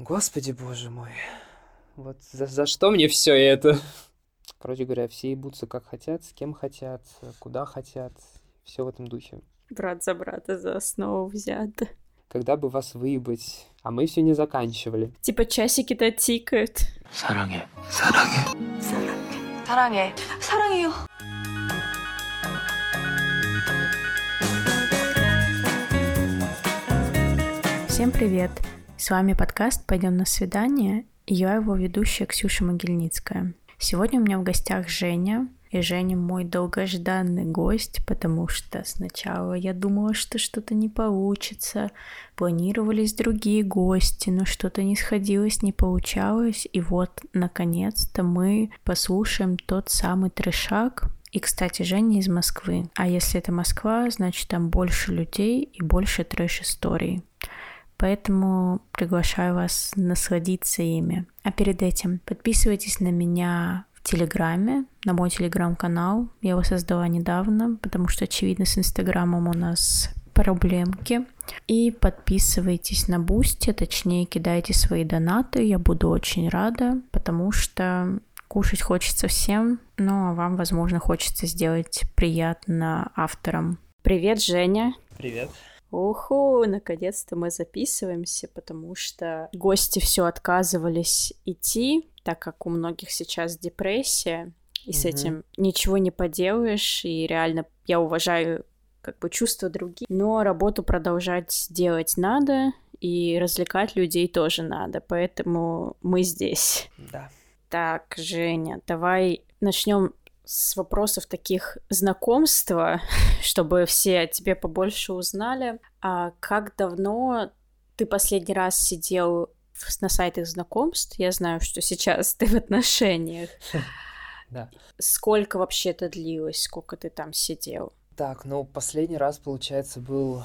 Господи, боже мой. Вот за, за что мне все это? Короче говоря, все ебутся как хотят, с кем хотят, куда хотят. Все в этом духе. Брат за брата за основу взят. Когда бы вас выебать? А мы все не заканчивали. Типа часики-то тикают. Саранге. Саранге. Саранге. Саранге. Саранге. Всем привет! С вами подкаст «Пойдем на свидание» и я его ведущая Ксюша Могильницкая. Сегодня у меня в гостях Женя, и Женя мой долгожданный гость, потому что сначала я думала, что что-то не получится, планировались другие гости, но что-то не сходилось, не получалось, и вот, наконец-то, мы послушаем тот самый трешак, и, кстати, Женя из Москвы. А если это Москва, значит там больше людей и больше трэш-историй. Поэтому приглашаю вас насладиться ими. А перед этим подписывайтесь на меня в Телеграме, на мой Телеграм-канал. Я его создала недавно, потому что, очевидно, с Инстаграмом у нас проблемки. И подписывайтесь на Бусти, точнее, кидайте свои донаты. Я буду очень рада, потому что кушать хочется всем, ну а вам, возможно, хочется сделать приятно авторам. Привет, Женя. Привет. Уху, наконец-то мы записываемся, потому что гости все отказывались идти, так как у многих сейчас депрессия, и mm-hmm. с этим ничего не поделаешь, и реально я уважаю как бы чувства других, но работу продолжать делать надо, и развлекать людей тоже надо, поэтому мы здесь. Да. Так, Женя, давай начнем с вопросов таких знакомства, чтобы все о тебе побольше узнали. А как давно ты последний раз сидел на сайтах знакомств? Я знаю, что сейчас ты в отношениях. Да. Сколько вообще это длилось? Сколько ты там сидел? Так, ну, последний раз, получается, был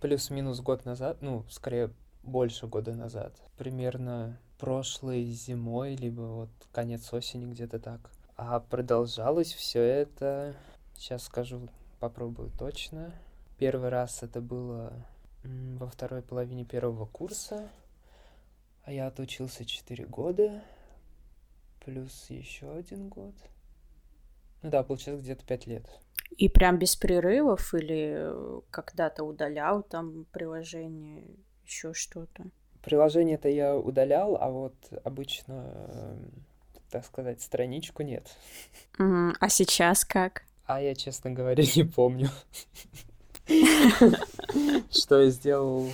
плюс-минус год назад, ну, скорее, больше года назад. Примерно прошлой зимой, либо вот конец осени, где-то так. А продолжалось все это, сейчас скажу, попробую точно. Первый раз это было во второй половине первого курса, а я отучился 4 года, плюс еще один год. Ну да, получается где-то 5 лет. И прям без прерывов или когда-то удалял там приложение, еще что-то? Приложение-то я удалял, а вот обычно так сказать, страничку нет. Mm, а сейчас как? А я, честно говоря, не помню, что я сделал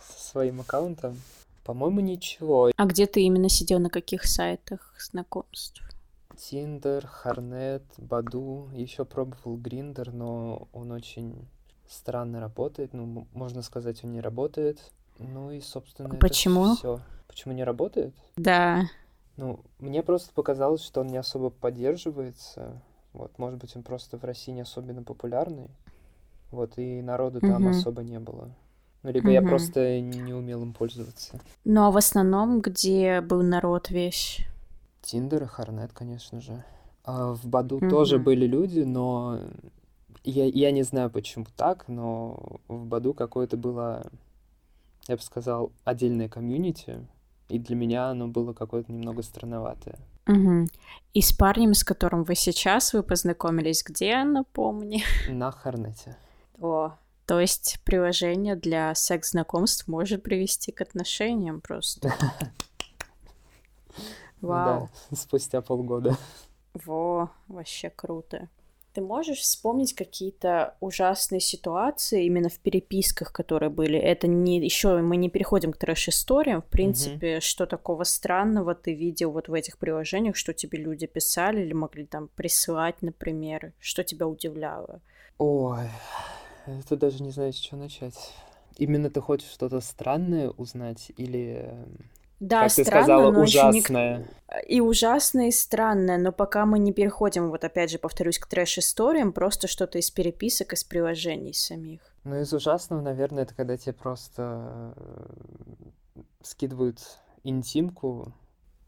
со своим аккаунтом. По-моему, ничего. А где ты именно сидел, на каких сайтах знакомств? Тиндер, Харнет, Баду. Еще пробовал Гриндер, но он очень странно работает. Ну, можно сказать, он не работает. Ну и, собственно, Почему? все. Почему не работает? Да. Ну, мне просто показалось, что он не особо поддерживается. Вот, может быть, он просто в России не особенно популярный. Вот, и народу mm-hmm. там особо не было. Ну, либо mm-hmm. я просто не умел им пользоваться. Ну, а в основном, где был народ весь? Тиндер и Харнет, конечно же. А в Баду mm-hmm. тоже были люди, но я, я не знаю, почему так, но в Баду какое-то было, я бы сказал, отдельное комьюнити, и для меня оно было какое-то немного странноватое. Угу. И с парнем, с которым вы сейчас вы познакомились, где, напомни? На Харнете. О, то есть приложение для секс-знакомств может привести к отношениям просто. Вау. Да, спустя полгода. Во, вообще круто. Ты можешь вспомнить какие-то ужасные ситуации именно в переписках, которые были? Это не еще мы не переходим к трэш-историям. В принципе, mm-hmm. что такого странного ты видел вот в этих приложениях, что тебе люди писали или могли там присылать, например? Что тебя удивляло? Ой, это даже не знаю, с чего начать. Именно ты хочешь что-то странное узнать или да, как странно, ты сказала, но ужасное. Не... И ужасное, и странное, но пока мы не переходим, вот опять же, повторюсь, к трэш-историям, просто что-то из переписок, из приложений самих. Ну, из ужасного, наверное, это когда тебе просто э, скидывают интимку,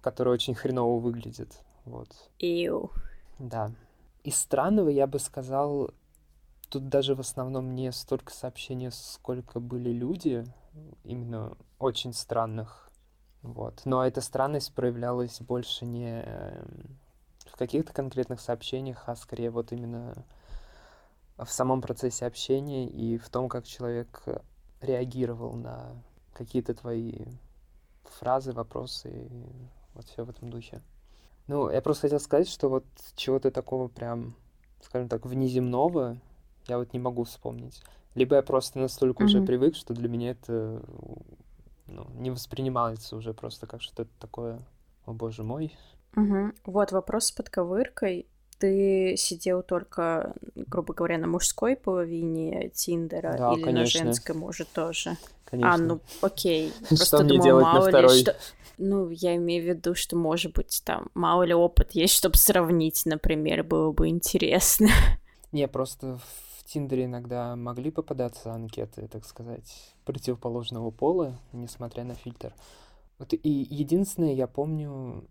которая очень хреново выглядит, вот. Ию. Да. Из странного я бы сказал, тут даже в основном не столько сообщений, сколько были люди, именно очень странных Вот. Но эта странность проявлялась больше не эм, в каких-то конкретных сообщениях, а скорее вот именно в самом процессе общения и в том, как человек реагировал на какие-то твои фразы, вопросы и вот все в этом духе. Ну, я просто хотел сказать, что вот чего-то такого прям, скажем так, внеземного я вот не могу вспомнить. Либо я просто настолько mm-hmm. уже привык, что для меня это ну, не воспринимается уже просто как что-то такое, о боже мой. Угу. Вот вопрос с подковыркой. Ты сидел только, грубо говоря, на мужской половине Тиндера да, или конечно. на женской, может, тоже? Конечно. А, ну, окей. Просто что мне делать мало на второй? Ли, что... Ну, я имею в виду, что, может быть, там, мало ли опыт есть, чтобы сравнить, например, было бы интересно. Не, просто в Тиндере иногда могли попадаться анкеты, так сказать, противоположного пола, несмотря на фильтр. Вот и единственное, я помню,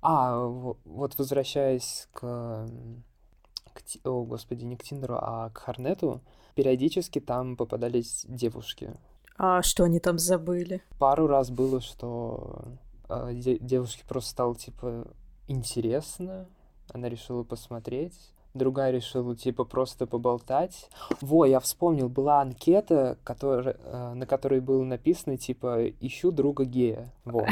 а, вот возвращаясь к, к... О, господи, не к Тиндеру, а к Харнету, периодически там попадались девушки. А что они там забыли? Пару раз было, что э, девушке просто стало, типа, интересно, она решила посмотреть, другая решила, типа, просто поболтать. Во, я вспомнил, была анкета, которая, э, на которой было написано, типа, «Ищу друга гея». Во.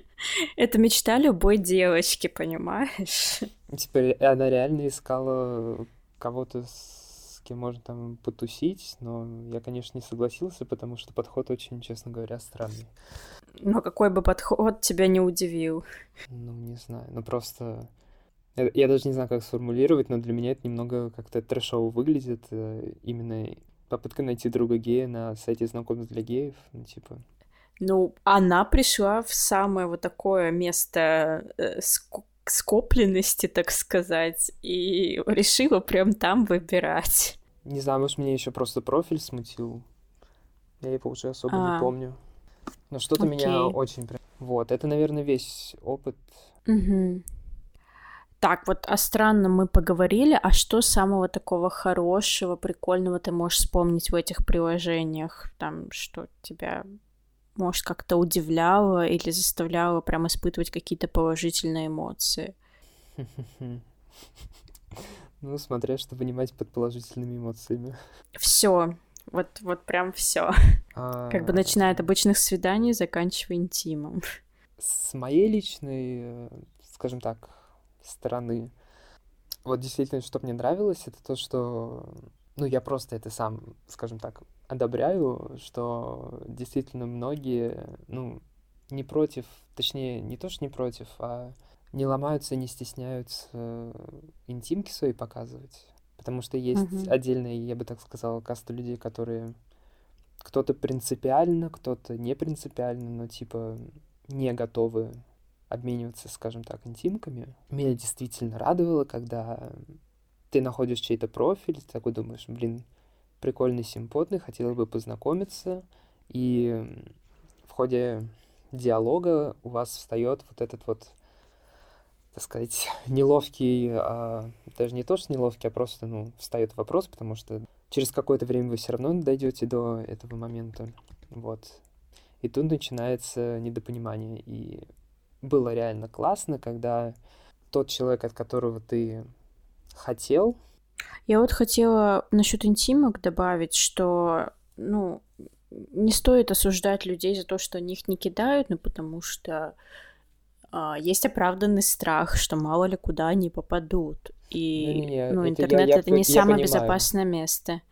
Это мечта любой девочки, понимаешь? Типа, она реально искала кого-то, с кем можно там потусить, но я, конечно, не согласился, потому что подход очень, честно говоря, странный. Но какой бы подход тебя не удивил? Ну, не знаю, ну просто я даже не знаю, как сформулировать, но для меня это немного как-то трэшово выглядит. Э, именно попытка найти друга гея на сайте знакомств для геев, ну, типа... Ну, она пришла в самое вот такое место э, скопленности, так сказать, и решила прям там выбирать. Не знаю, может, мне еще просто профиль смутил. Я его уже особо а, не помню. Но что-то окей. меня очень... Вот, это, наверное, весь опыт. Угу. Так, вот о странном мы поговорили, а что самого такого хорошего, прикольного ты можешь вспомнить в этих приложениях? Там, что тебя, может, как-то удивляло или заставляло прям испытывать какие-то положительные эмоции? Ну, смотря что понимать под положительными эмоциями. Все, вот, вот прям все. А... Как бы начиная от обычных свиданий, заканчивая интимом. С моей личной, э, скажем так, стороны. Вот действительно, что мне нравилось, это то, что, ну, я просто это сам, скажем так, одобряю, что действительно многие, ну, не против, точнее, не то, что не против, а не ломаются, не стесняются интимки свои показывать. Потому что есть uh-huh. отдельная, я бы так сказала, каста людей, которые кто-то принципиально, кто-то не принципиально, но типа не готовы обмениваться, скажем так, интимками. Меня действительно радовало, когда ты находишь чей-то профиль, ты такой думаешь, блин, прикольный, симпотный, хотела бы познакомиться, и в ходе диалога у вас встает вот этот вот, так сказать, неловкий, а, даже не то, что неловкий, а просто, ну, встает вопрос, потому что через какое-то время вы все равно дойдете до этого момента, вот. И тут начинается недопонимание, и было реально классно, когда тот человек, от которого ты хотел. Я вот хотела насчет интимок добавить, что, ну, не стоит осуждать людей за то, что они их не кидают, ну, потому что а, есть оправданный страх, что мало ли куда они попадут. И, не, не, ну, это интернет я, это я, не я самое понимаю. безопасное место.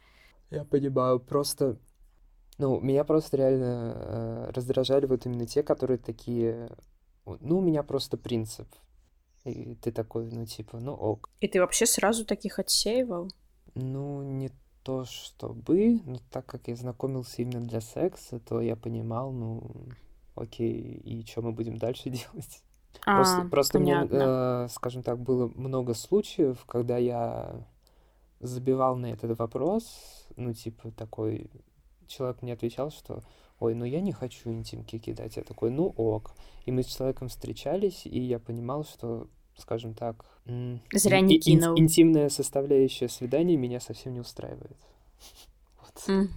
Я понимаю, просто, ну, меня просто реально э, раздражали вот именно те, которые такие, ну, у меня просто принцип. И ты такой, ну, типа, ну ок. И ты вообще сразу таких отсеивал? Ну, не то чтобы, но так как я знакомился именно для секса, то я понимал, ну, окей, и что мы будем дальше делать? А, просто просто мне, э, скажем так, было много случаев, когда я забивал на этот вопрос, ну, типа, такой человек мне отвечал, что ой, ну я не хочу интимки кидать. Я такой, ну ок. И мы с человеком встречались, и я понимал, что, скажем так... Зря не кинул. Ин- интимная составляющая свидания меня совсем не устраивает. Вот.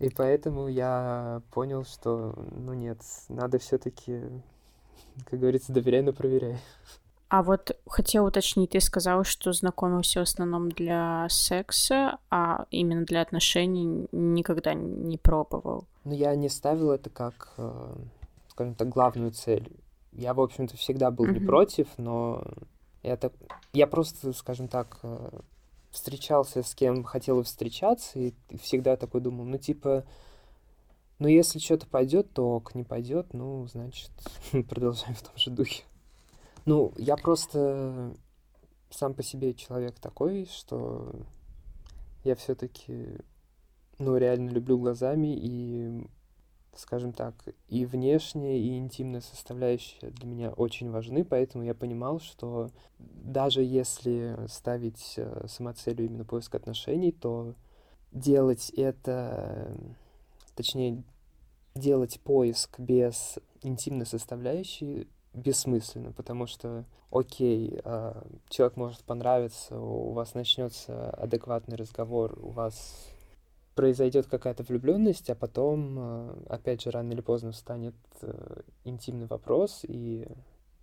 И поэтому я понял, что, ну нет, надо все-таки, как говорится, доверяй, но проверяй. А вот хотела уточнить, ты сказал, что знакомился в основном для секса, а именно для отношений никогда не пробовал. Ну, я не ставил это как, э, скажем так, главную цель. Я, в общем-то, всегда был не против, но я, так... я просто, скажем так, э, встречался с кем хотел встречаться, и всегда такой думал, ну, типа, ну, если что-то пойдет, то ок, не пойдет, ну, значит, продолжаем в том же духе. Ну, я просто сам по себе человек такой, что я все-таки, ну, реально люблю глазами, и, скажем так, и внешняя, и интимная составляющая для меня очень важны, поэтому я понимал, что даже если ставить э, самоцелью именно поиск отношений, то делать это, э, точнее, делать поиск без интимной составляющей бессмысленно, потому что, окей, а, человек может понравиться, у вас начнется адекватный разговор, у вас произойдет какая-то влюбленность, а потом, а, опять же, рано или поздно встанет э, интимный вопрос, и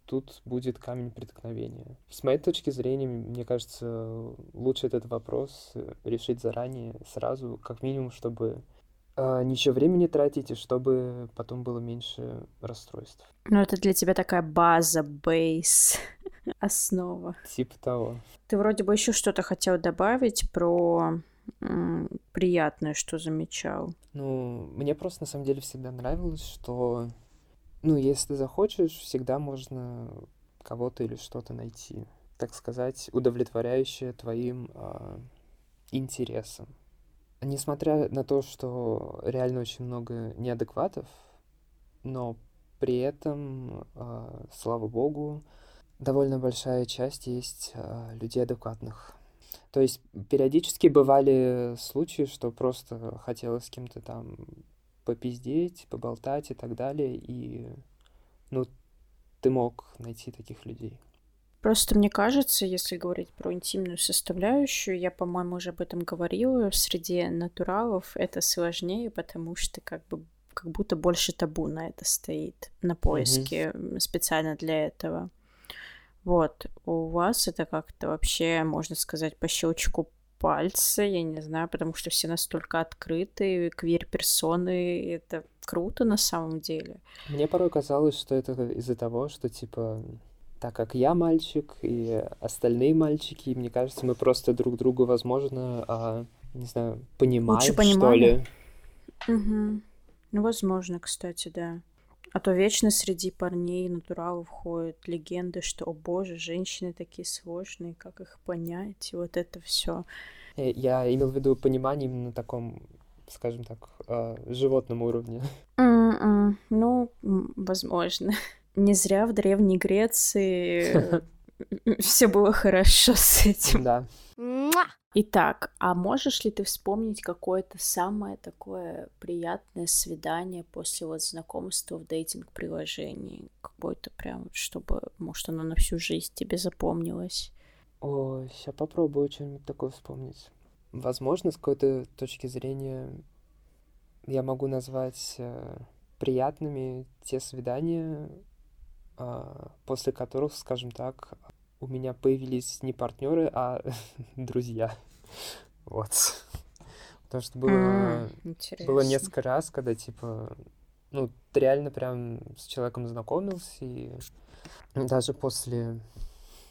тут будет камень преткновения. С моей точки зрения, мне кажется, лучше этот вопрос э, решить заранее, сразу, как минимум, чтобы а, ничего времени тратить, и чтобы потом было меньше расстройств. Ну, это для тебя такая база, бейс, основа. Типа того. Ты вроде бы еще что-то хотел добавить про приятное, что замечал. Ну, мне просто на самом деле всегда нравилось, что, ну, если ты захочешь, всегда можно кого-то или что-то найти, так сказать, удовлетворяющее твоим а, интересам. Несмотря на то, что реально очень много неадекватов, но при этом, а, слава богу, довольно большая часть есть а, людей адекватных. То есть периодически бывали случаи, что просто хотелось с кем-то там попиздеть, поболтать и так далее, и, ну, ты мог найти таких людей. Просто мне кажется, если говорить про интимную составляющую, я, по-моему, уже об этом говорила, в среде натуралов это сложнее, потому что как бы как будто больше табу на это стоит, на поиске м, специально для этого. Вот, у вас это как-то вообще, можно сказать, по щелчку пальца, я не знаю, потому что все настолько открыты, квир-персоны, это круто на самом деле. Мне порой казалось, что это из-за того, что, типа, так как я мальчик и остальные мальчики, мне кажется, мы просто друг другу, возможно, а, не знаю, понимаем, что понимали. ли. Угу. Ну, возможно, кстати, да. А то вечно среди парней натуралов ходят легенды, что, о боже, женщины такие сложные, как их понять, и вот это все. Э, Я имел в виду понимание именно на таком, скажем так, а, животном уровне. Ну, м, возможно. Не зря в Древней Греции все было хорошо с этим. Да. Итак, а можешь ли ты вспомнить какое-то самое такое приятное свидание после вот знакомства в дейтинг-приложении? Какое-то прям, чтобы, может, оно на всю жизнь тебе запомнилось? Ой, сейчас попробую что-нибудь такое вспомнить. Возможно, с какой-то точки зрения я могу назвать э, приятными те свидания, а, после которых, скажем так, у меня появились не партнеры, а друзья. Вот. Потому что было, М, было несколько раз, когда, типа, ну, ты реально прям с человеком знакомился, и даже после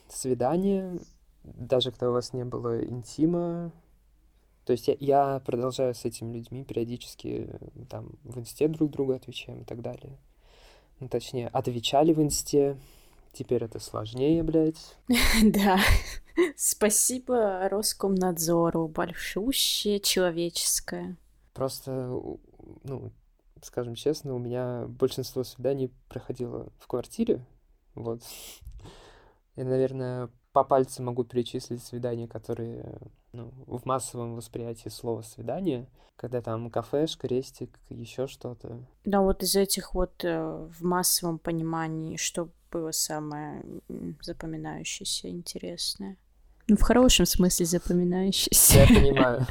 свидания, даже когда у вас не было интима, то есть я, я продолжаю с этими людьми периодически там в инсте друг другу отвечаем и так далее. Ну, точнее, отвечали в инсте, теперь это сложнее, блядь. Да. Спасибо Роскомнадзору. Большущее человеческое. Просто, ну, скажем честно, у меня большинство свиданий проходило в квартире, вот. Я, наверное, по пальцам могу перечислить свидания, которые, ну, в массовом восприятии слова «свидание», когда там кафешка, рестик, еще что-то. Да, вот из этих вот э, в массовом понимании, что было самое запоминающееся, интересное? Ну, в хорошем смысле запоминающееся. Я понимаю.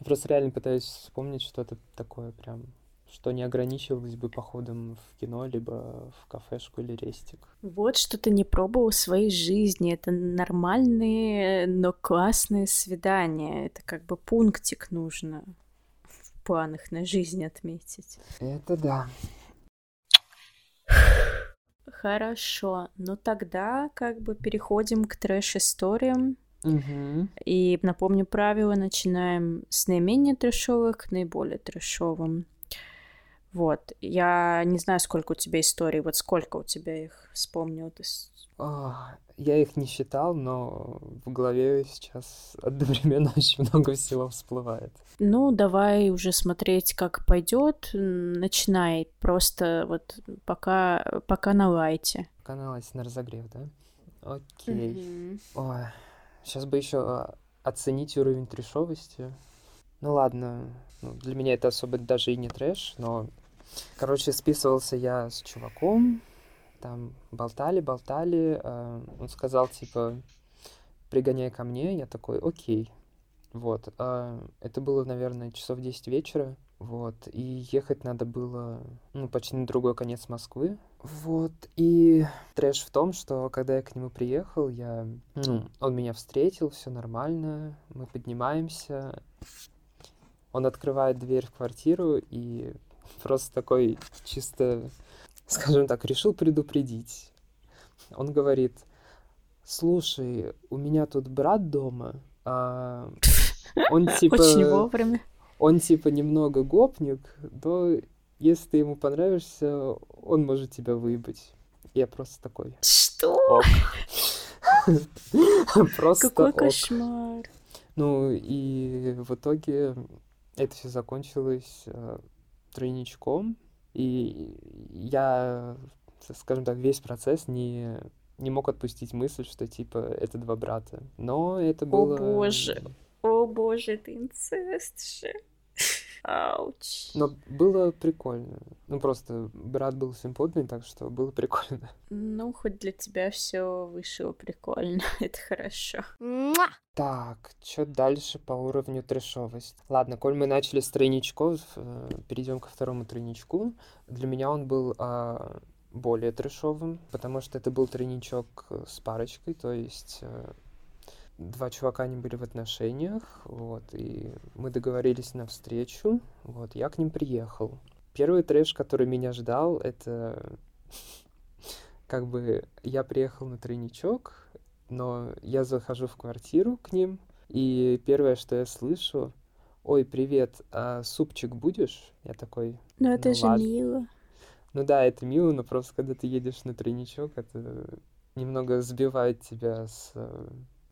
Я просто реально пытаюсь вспомнить что-то такое прям, что не ограничивалось бы походом в кино, либо в кафешку или рестик. Вот что ты не пробовал в своей жизни. Это нормальные, но классные свидания. Это как бы пунктик нужно в планах на жизнь отметить. Это да. Хорошо, ну тогда как бы переходим к трэш-историям. Угу. И напомню правила, начинаем с наименее трэшовых к наиболее трэшовым. Вот, я не знаю, сколько у тебя историй, вот сколько у тебя их вспомнил ты? А, Я их не считал, но в голове сейчас одновременно очень много всего всплывает. Ну, давай уже смотреть, как пойдет. Начинай просто вот пока, пока на лайте. Каналась на разогрев, да? Окей. Ой, сейчас бы еще оценить уровень трешовости. Ну ладно, ну, для меня это особо даже и не трэш, но... Короче, списывался я с чуваком, там болтали, болтали, э, он сказал, типа, пригоняй ко мне, я такой, окей. Вот, а, это было, наверное, часов 10 вечера, вот, и ехать надо было, ну, почти на другой конец Москвы, вот, и трэш в том, что когда я к нему приехал, я, ну, он меня встретил, все нормально, мы поднимаемся, он открывает дверь в квартиру и просто такой чисто, скажем так, решил предупредить. Он говорит, слушай, у меня тут брат дома, а он типа... Очень вовремя. Он типа немного гопник, но если ты ему понравишься, он может тебя выебать. Я просто такой, Что? Просто Какой кошмар. Ну и в итоге это все закончилось э, тройничком, и я, скажем так, весь процесс не, не мог отпустить мысль, что типа это два брата. Но это было... боже. О боже, это инцест же. Ауч. Но было прикольно. Ну просто брат был симпотный, так что было прикольно. Ну, хоть для тебя все вышло прикольно, это хорошо. Так, что дальше по уровню трэшовости? Ладно, коль мы начали с тройничков, э, перейдем ко второму тройничку. Для меня он был а, более трэшовым, потому что это был тройничок э, с парочкой, то есть э, два чувака, они были в отношениях, вот, и мы договорились на встречу, вот, я к ним приехал. Первый трэш, который меня ждал, это как бы я приехал на тройничок, но я захожу в квартиру к ним, и первое, что я слышу, ой, привет, а супчик будешь? Я такой, Ну, это Ну же ладно. мило. ну да, это мило, но просто когда ты едешь на тройничок, это немного сбивает тебя с э,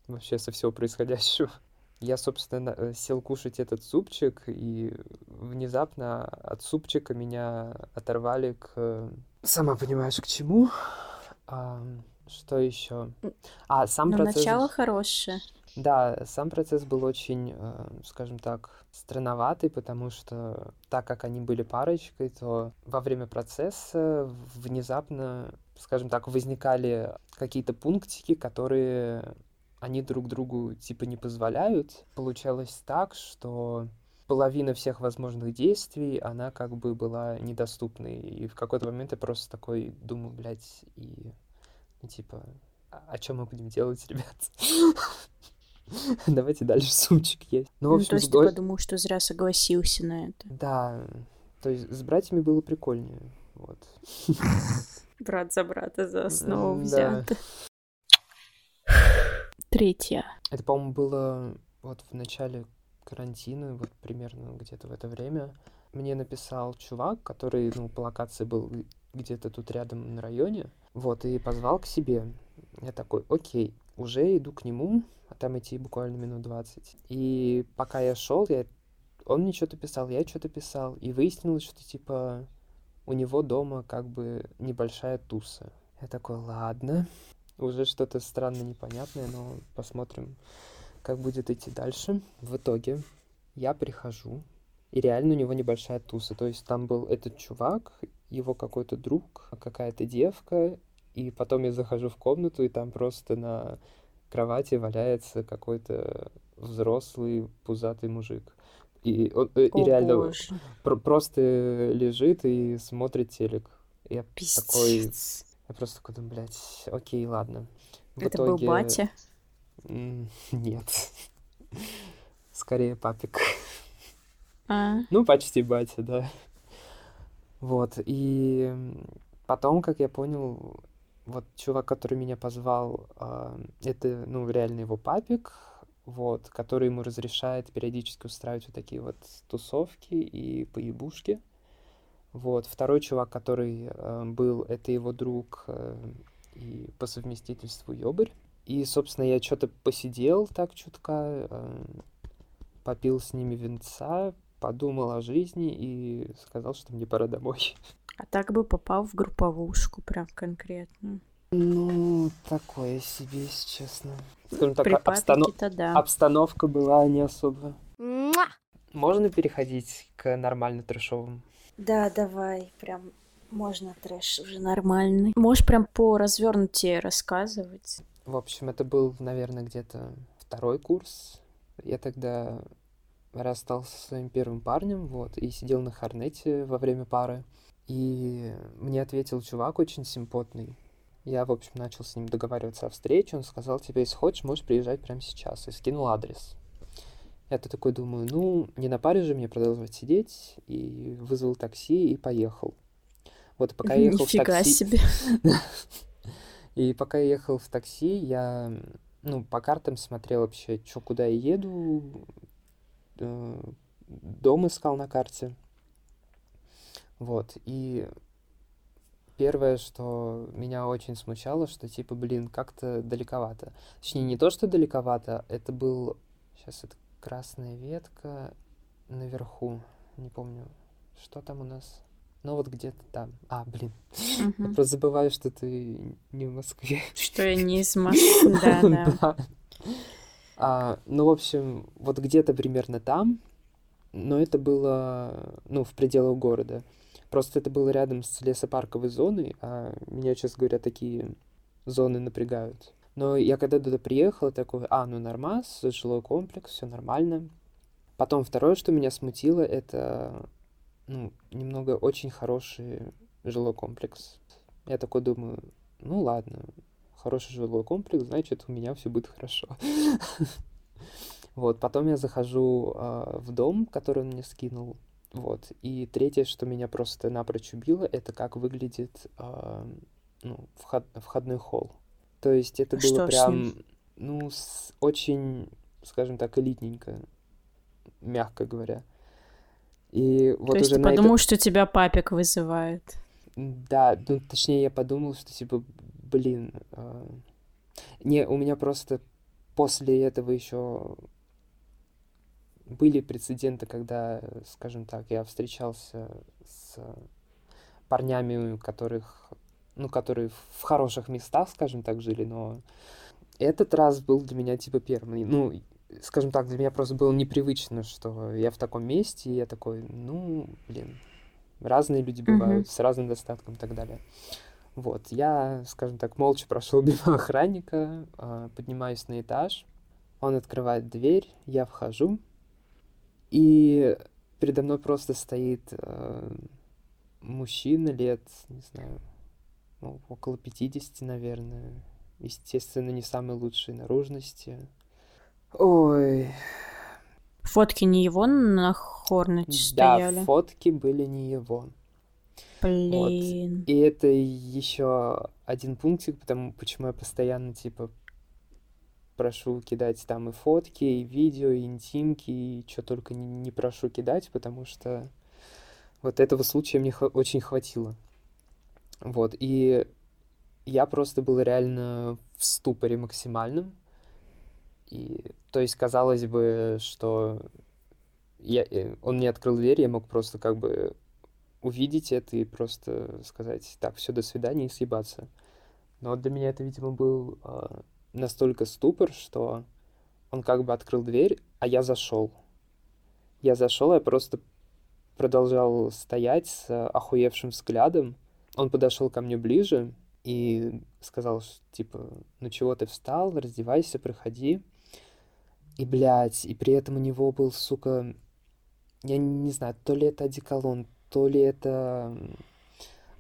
вообще со всего происходящего. Я, собственно, э, сел кушать этот супчик, и внезапно от супчика меня оторвали к... э, Сама понимаешь, к чему? А, что еще? А, сам Но процесс... начало хорошее. Да, сам процесс был очень, э, скажем так, странноватый, потому что так как они были парочкой, то во время процесса внезапно, скажем так, возникали какие-то пунктики, которые они друг другу типа не позволяют. Получалось так, что половина всех возможных действий, она как бы была недоступной. И в какой-то момент я просто такой думаю, блядь, и ну, типа, а что мы будем делать, ребят? Давайте дальше сумчик есть. Ну, в Ну, общем, то есть ты подумал, что зря согласился на это. Да, то есть с братьями было прикольнее. Вот. Брат за брата за основу взято. Третья. Это, по-моему, было вот в начале карантина, вот примерно где-то в это время. Мне написал чувак, который, ну, по локации был где-то тут рядом на районе, вот, и позвал к себе. Я такой, окей, уже иду к нему, а там идти буквально минут 20. И пока я шел, я... он мне что-то писал, я что-то писал, и выяснилось, что, типа, у него дома как бы небольшая туса. Я такой, ладно, уже что-то странно непонятное, но посмотрим, как будет идти дальше. В итоге я прихожу, и реально у него небольшая туса. То есть там был этот чувак, его какой-то друг, какая-то девка, и потом я захожу в комнату, и там просто на кровати валяется какой-то взрослый пузатый мужик. И, он, э, и О, реально боже. про- просто лежит и смотрит телек. Я такой, Пиздец. Я просто такой блядь, окей, ладно. В Это был итоге- батя? М, Нет. Скорее папик. А, Ну, почти батя, да. Вот, и потом, как я понял, вот чувак, который меня позвал, а, это, ну, реально его папик, вот, который ему разрешает периодически устраивать вот такие вот тусовки и поебушки. Вот, второй чувак, который э, был, это его друг э, и по совместительству ёбарь. И, собственно, я что-то посидел так чутка, э, попил с ними винца, подумал о жизни и сказал, что мне пора домой. а так бы попал в групповушку прям конкретно. Ну, такое себе, если честно. Скажем так, При обстано- да. обстановка была не особо. Можно переходить к нормально трэшовым? Да, давай, прям можно трэш уже нормальный. Можешь прям по развернутее рассказывать. В общем, это был, наверное, где-то второй курс. Я тогда расстался со своим первым парнем, вот, и сидел на Хорнете во время пары. И мне ответил чувак очень симпотный. Я, в общем, начал с ним договариваться о встрече. Он сказал, тебе, если хочешь, можешь приезжать прямо сейчас. И скинул адрес. Я-то такой думаю, ну, не на паре же мне продолжать сидеть. И вызвал такси и поехал. Вот, пока я ехал в Нифига такси... себе. И пока я ехал в такси, я, ну, по картам смотрел вообще, что куда я еду, э, дом искал на карте. Вот, и первое, что меня очень смущало, что типа, блин, как-то далековато. Точнее, не то, что далековато, это был, сейчас это красная ветка наверху, не помню, что там у нас. Ну вот где-то там. А, блин, я Мгм. просто забываю, что ты не в Москве. Что я не из Москвы, да. Да. А, ну, в общем, вот где-то примерно там, но это было, ну, в пределах города. Просто это было рядом с лесопарковой зоной, а меня, честно говоря, такие зоны напрягают. Но я когда туда приехал, такой, а, ну, нормас, жилой комплекс, все нормально. Потом второе, что меня смутило, это, ну, немного очень хороший жилой комплекс. Я такой думаю, ну, ладно, хороший жилой комплекс, значит, у меня все будет хорошо. Вот, потом я захожу а, в дом, который он мне скинул. Вот. И третье, что меня просто напрочь убило, это как выглядит а, ну, вход, входной холл. То есть это А было что прям, ну, с- очень, скажем так, элитненько, мягко говоря. И вот То есть ты на это- подумал, что тебя папик вызывает. да, ну, точнее, я подумал, что, типа, блин, а, не, у меня просто после этого еще были прецеденты, когда, скажем так, я встречался с парнями, у которых, ну, которые в хороших местах, скажем так, жили, но этот раз был для меня, типа, первый. Ну, скажем так, для меня просто было непривычно, что я в таком месте, и я такой, ну, блин, разные люди бывают, с разным достатком и так далее. Вот, я, скажем так, молча прошел мимо охранника, а, поднимаюсь на этаж, он открывает дверь, я вхожу, и передо мной просто стоит э, мужчина лет, не знаю, ну, около 50, наверное. Естественно, не самой лучшей наружности. Ой, Фотки не его на Хорнете да, стояли? фотки были не его. Блин. И это еще один пунктик, потому почему я постоянно, типа, прошу кидать там и фотки, и видео, и интимки, и что только не, не прошу кидать, потому что вот этого случая мне хва- очень хватило. Вот, и я просто был реально в ступоре максимальном. И, то есть, казалось бы, что я, э, он мне открыл дверь, я мог просто как бы увидеть это и просто сказать, так, все, до свидания и съебаться. Но для меня это, видимо, был а, настолько ступор, что он как бы открыл дверь, а я зашел. Я зашел, я просто продолжал стоять с охуевшим взглядом. Он подошел ко мне ближе и сказал, ш- типа, ну чего ты встал, раздевайся, проходи. И, блядь, и при этом у него был, сука, я не знаю, то ли это одеколон, то ли это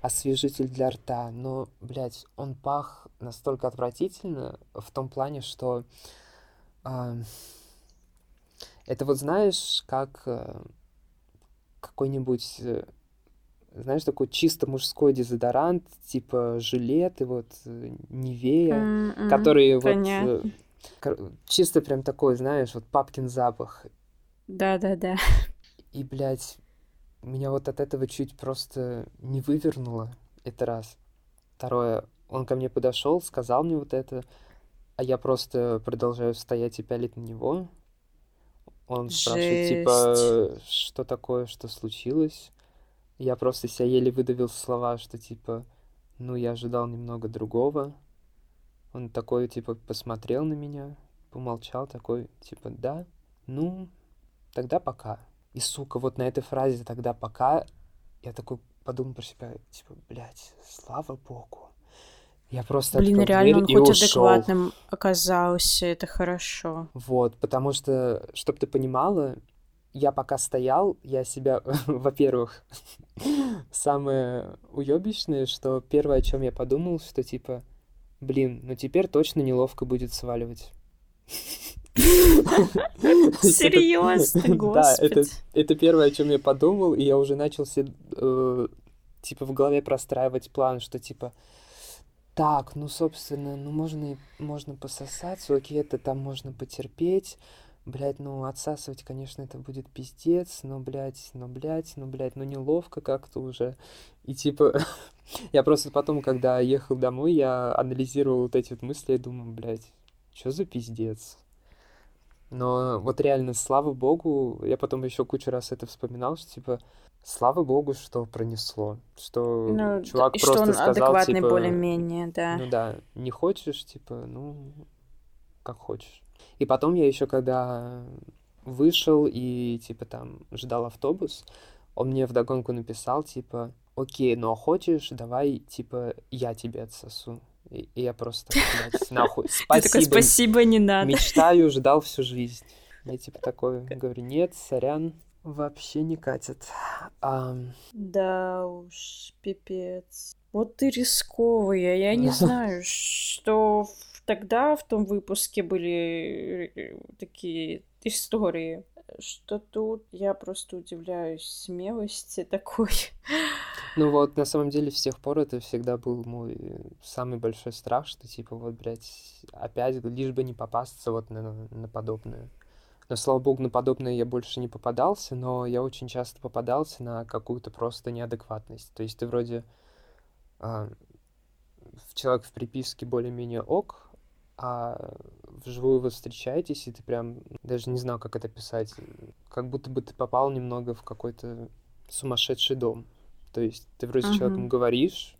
освежитель для рта, но, блядь, он пах настолько отвратительно в том плане, что э, это вот знаешь, как э, какой-нибудь, э, знаешь, такой чисто мужской дезодорант, типа жилет и вот э, Невея, М-м, которые понятно. вот э, чисто прям такой, знаешь, вот папкин запах. Да-да-да. И, блядь, меня вот от этого чуть просто не вывернуло. Это раз. Второе, он ко мне подошел, сказал мне вот это, а я просто продолжаю стоять и пялить на него. Он спрашивает, типа, что такое, что случилось? Я просто себя еле выдавил слова, что типа, ну, я ожидал немного другого. Он такой, типа, посмотрел на меня, помолчал, такой, типа, да, ну, тогда пока. И, сука, вот на этой фразе «тогда пока» я такой подумал про себя, типа, блядь, слава богу. Я просто Блин, реально он и хоть ушел. адекватным оказался, это хорошо. Вот, потому что, чтобы ты понимала, я пока стоял, я себя, во-первых, самое уебищное, что первое, о чем я подумал, что типа, блин, ну теперь точно неловко будет сваливать. Серьезно, Да, это, первое, о чем я подумал, и я уже начал себе, э, типа, в голове простраивать план, что, типа, так, ну, собственно, ну, можно, и- можно пососаться, окей, это там можно потерпеть, блядь, ну, отсасывать, конечно, это будет пиздец, но, блядь, но, блядь, ну, блядь, ну, неловко как-то уже, и, типа, я просто потом, когда ехал домой, я анализировал вот эти вот мысли, и думаю, блядь, что за пиздец? Но вот реально, слава богу, я потом еще кучу раз это вспоминал, что типа, слава богу, что пронесло, что Ну, чувак и что просто он сказал, адекватный типа, более-менее, да. ну да, не хочешь, типа, ну, как хочешь. И потом я еще когда вышел и, типа, там ждал автобус, он мне вдогонку написал, типа, окей, ну а хочешь, давай, типа, я тебе отсосу. И, и я просто, блядь, нахуй, Ты такой, спасибо, спасибо, не надо. мечтаю, ждал всю жизнь. Я типа такой говорю, нет, сорян, вообще не катит. Ам, Да уж, пипец. Вот ты рисковый, а я не знаю, что тогда в том выпуске были э, такие истории, что тут я просто удивляюсь смелости такой. Ну вот, на самом деле, с тех пор это всегда был мой самый большой страх, что типа вот, блядь, опять, лишь бы не попасться вот на, на подобное. Но, слава богу, на подобное я больше не попадался, но я очень часто попадался на какую-то просто неадекватность. То есть ты вроде а, человек в приписке более-менее ок, а вживую вы встречаетесь, и ты прям даже не знаю, как это писать, как будто бы ты попал немного в какой-то сумасшедший дом. То есть ты вроде с человеком говоришь,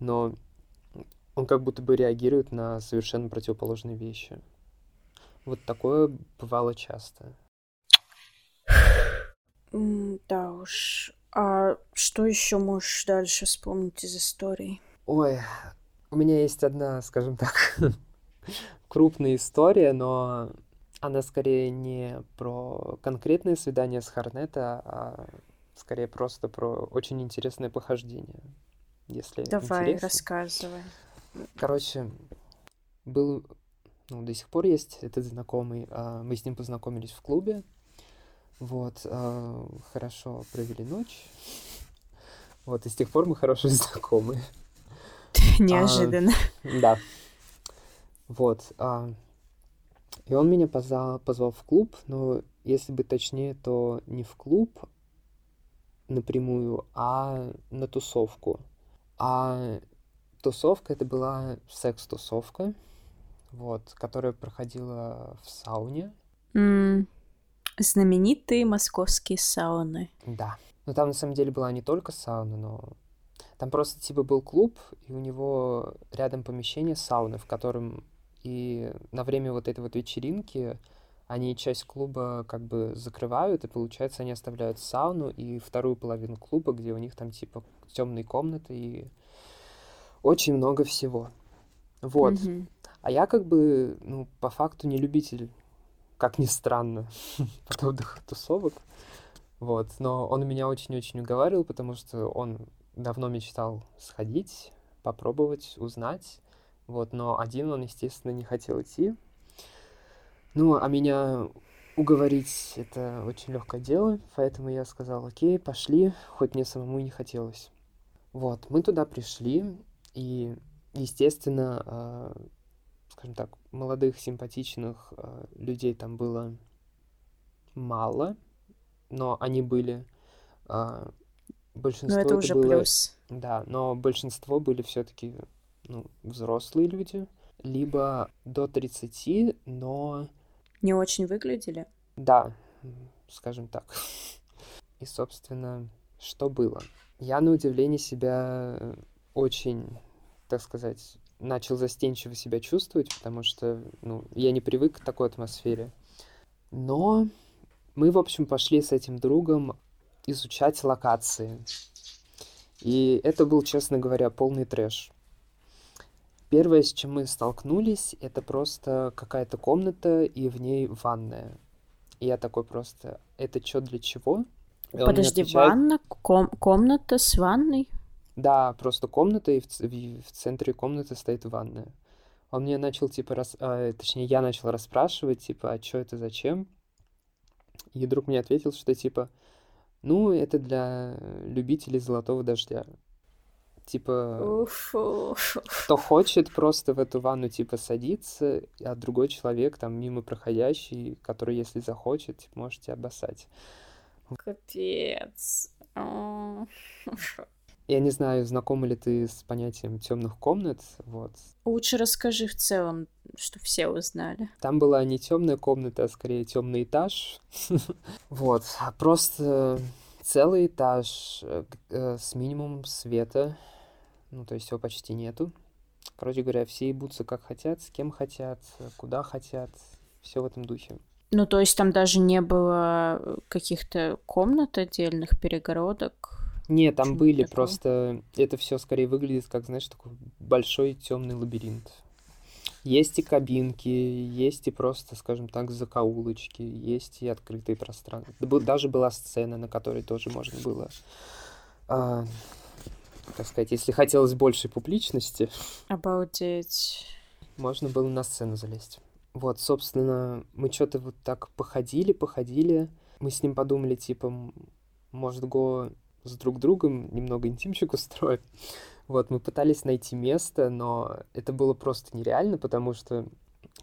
но он как будто бы реагирует на совершенно противоположные вещи. Вот такое бывало часто. Да уж. А что еще можешь дальше вспомнить из историй? Ой, у меня есть одна, скажем так, крупная история, но она скорее не про конкретное свидание с Хорнета, а скорее просто про очень интересное похождение, если Давай, интересно. рассказывай. Короче, был, ну, до сих пор есть этот знакомый. а, Мы с ним познакомились в клубе. Вот, а, хорошо провели ночь. Вот, и с тех пор мы хорошие знакомые. Неожиданно. Да. Вот. а, И он меня позвал, позвал в клуб, но если быть точнее, то не в клуб напрямую, а на тусовку. А тусовка это была секс-тусовка, вот, которая проходила в сауне. М, Знаменитые московские сауны. Да. Но там на самом деле была не только сауна, но там просто типа был клуб, и у него рядом помещение сауны, в котором и на время вот этой вот вечеринки они часть клуба как бы закрывают, и получается они оставляют сауну и вторую половину клуба, где у них там типа темные комнаты и очень много всего. Вот. Мгм. А я как бы, ну, по факту не любитель, как ни странно, подобных тусовок. Вот, но он меня очень-очень уговаривал, потому что он давно мечтал сходить, попробовать, узнать. Вот, но один он, естественно, не хотел идти. Ну, а меня уговорить это очень легкое дело, поэтому я сказал, окей, пошли, хоть мне самому и не хотелось. Вот, мы туда пришли, и, естественно, э, скажем так, молодых, симпатичных э, людей там было мало, но они были. Э, большинство Но это уже было, плюс. Да, но большинство были все-таки ну, взрослые люди, либо до 30, но Не очень выглядели. да, скажем так. И, собственно, что было? Я, на удивление, себя очень, так сказать, начал застенчиво себя чувствовать, потому что, ну, я не привык к такой атмосфере. Но мы, в общем, пошли с этим другом изучать локации. И это был, честно говоря, полный трэш. Первое, с чем мы столкнулись, это просто какая-то комната и в ней ванная. И я такой просто, это что для чего? И Подожди, отвечает, ванна, ком- комната с ванной? Да, просто комната, и в, в- в центре комнаты стоит ванная. Он мне начал, типа, рас... а, точнее, я начал расспрашивать, типа, а что это, зачем? И друг мне ответил, что, типа, ну, это для любителей золотого дождя. Типа, Уф, уф. кто хочет просто в эту ванну, типа, садиться, а другой человек, там, мимо проходящий, который, если захочет, типа, можете обоссать. Капец. О. Я не знаю, знакома ли ты с понятием темных комнат, вот. Лучше расскажи в целом, что все узнали. Там была не темная комната, а скорее темный этаж. Вот, а просто целый этаж э, с минимумом света. Ну, то есть его почти нету. Короче говоря, все ебутся как хотят, с кем хотят, куда хотят. Все в этом духе. Ну, то есть там даже не было каких-то комнат отдельных, перегородок. Нет, там были, такого. просто это все скорее выглядит как, знаешь, такой большой темный лабиринт. Есть и кабинки, есть и просто, скажем так, закоулочки, есть и открытые пространства. Даже была сцена, на которой тоже можно было, а, так сказать, если хотелось большей публичности, Обалдеть. можно было на сцену залезть. Вот, собственно, мы что-то вот так походили, походили. Мы с ним подумали, типа, может, го с друг другом немного интимчик устроим. Вот, мы пытались найти место, но это было просто нереально, потому что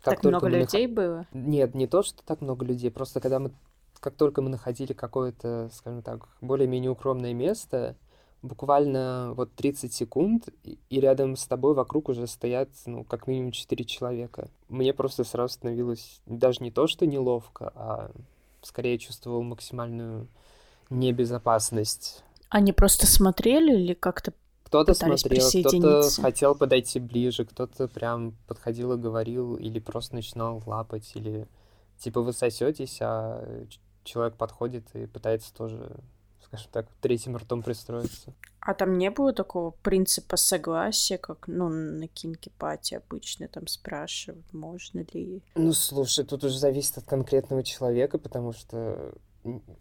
как так много мы нах- людей было. Нет, не то, что так много людей, просто когда мы, как только мы находили какое-то, скажем так, более-менее укромное место, буквально вот 30 секунд, и, рядом с тобой вокруг уже стоят, ну, как минимум 4 человека. Мне просто сразу становилось даже не то, что неловко, а скорее чувствовал максимальную небезопасность. Они просто смотрели или как-то... Кто-то смотрел, кто-то хотел подойти ближе, кто-то прям подходил и говорил, или просто начинал лапать, или типа вы сосетесь, а человек подходит и пытается тоже, скажем так, третьим ртом пристроиться. А там не было такого принципа согласия, как, ну, на кинки-пати обычно там спрашивают, можно ли... Ну, слушай, тут уже зависит от конкретного человека, потому что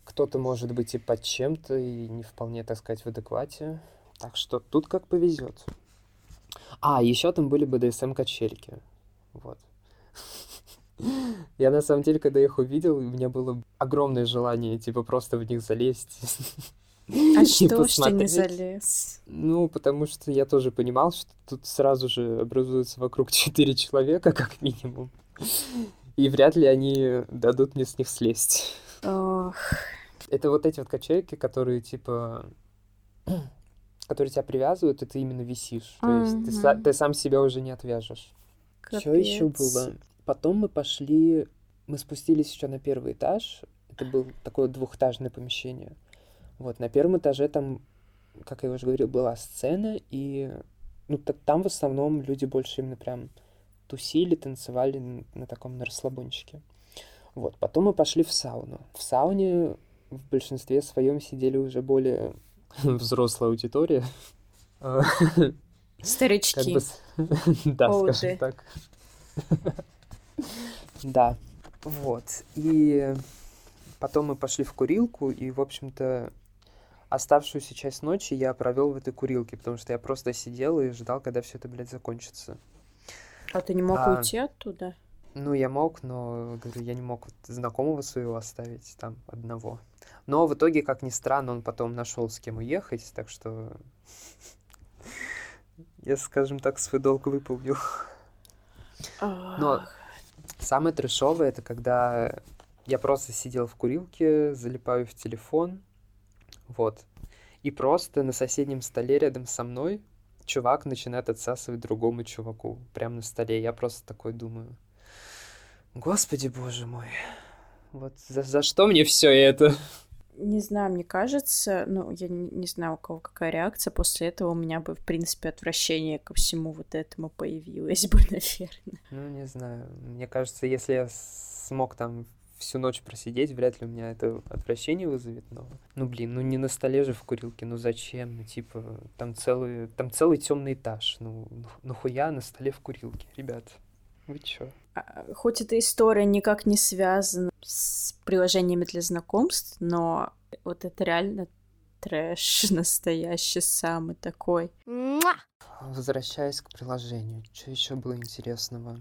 кто-то может быть и под чем-то, и не вполне, так сказать, в адеквате. Так что тут как повезет. А, еще там были БДСМ-качельки. Вот. Я на самом деле, когда их увидел, у меня было огромное желание, типа, просто в них залезть. А что ты не залез? Ну, потому что я тоже понимал, что тут сразу же образуется вокруг четыре человека, как минимум. И вряд ли они дадут мне с них слезть. Ох, Это вот эти вот качельки, которые, типа, которые тебя привязывают, и ты именно висишь. То есть ты, ты сам себя уже не отвяжешь. Что еще было? Потом мы пошли, мы спустились еще на первый этаж. Это было такое двухэтажное помещение. Вот, на первом этаже там, как я уже говорил, была сцена, и ну, та- там в основном люди больше именно прям тусили, танцевали н- на таком, на расслабончике. Вот, потом мы пошли в сауну. В сауне в большинстве своем сидели уже более взрослая аудитория. Старички. да, скажем так. Да, вот. И Потом мы пошли в курилку, и, в общем-то, оставшуюся часть ночи я провел в этой курилке, потому что я просто сидел и ждал, когда все это, блядь, закончится. А ты не мог А. уйти оттуда? Ну, я мог, но, говорю, я не мог знакомого своего оставить там одного. Но в итоге, как ни странно, он потом нашел с кем уехать, так что я, скажем так, свой долг выполнил. Но самое трешовое это когда я просто сидел в курилке, залипаю в телефон, вот, и просто на соседнем столе рядом со мной чувак начинает отсасывать другому чуваку, прямо на столе. Я просто такой думаю, господи боже мой, вот за, за что мне все это? Не знаю, мне кажется, ну, я не, не знаю, у кого какая реакция. После этого у меня бы, в принципе, отвращение ко всему вот этому появилось бы, наверное. Ну, не знаю, мне кажется, если я смог там всю ночь просидеть, вряд ли у меня это отвращение вызовет, но... Ну, блин, ну не на столе же в курилке, ну зачем? Ну, типа, там целый, там целый темный этаж, ну, ну, нахуя на столе в курилке, ребят? Вы чё? А, Хоть эта история никак не связана с приложениями для знакомств, но вот это реально трэш настоящий самый такой. Возвращаясь к приложению, что еще было интересного?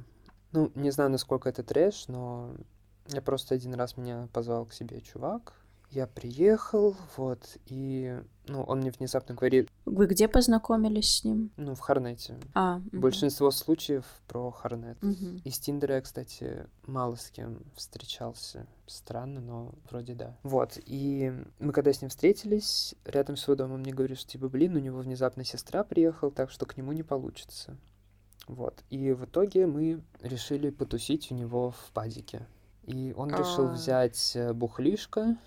Ну, не знаю, насколько это трэш, но я просто один раз меня позвал к себе чувак. Я приехал, вот, и, ну, он мне внезапно говорит, Вы где познакомились с ним? ну, в Харнете. А, мгм. Большинство случаев про Харнет. Мгм. Из Тиндера я, кстати, мало с кем встречался. Странно, но вроде да. Вот, и мы когда с ним встретились, рядом с его домом мне говорит, что типа, блин, у него внезапно сестра приехала, так что к нему не получится. Вот, и в итоге мы решили потусить у него в падике. И он решил А. взять э, бухлишко,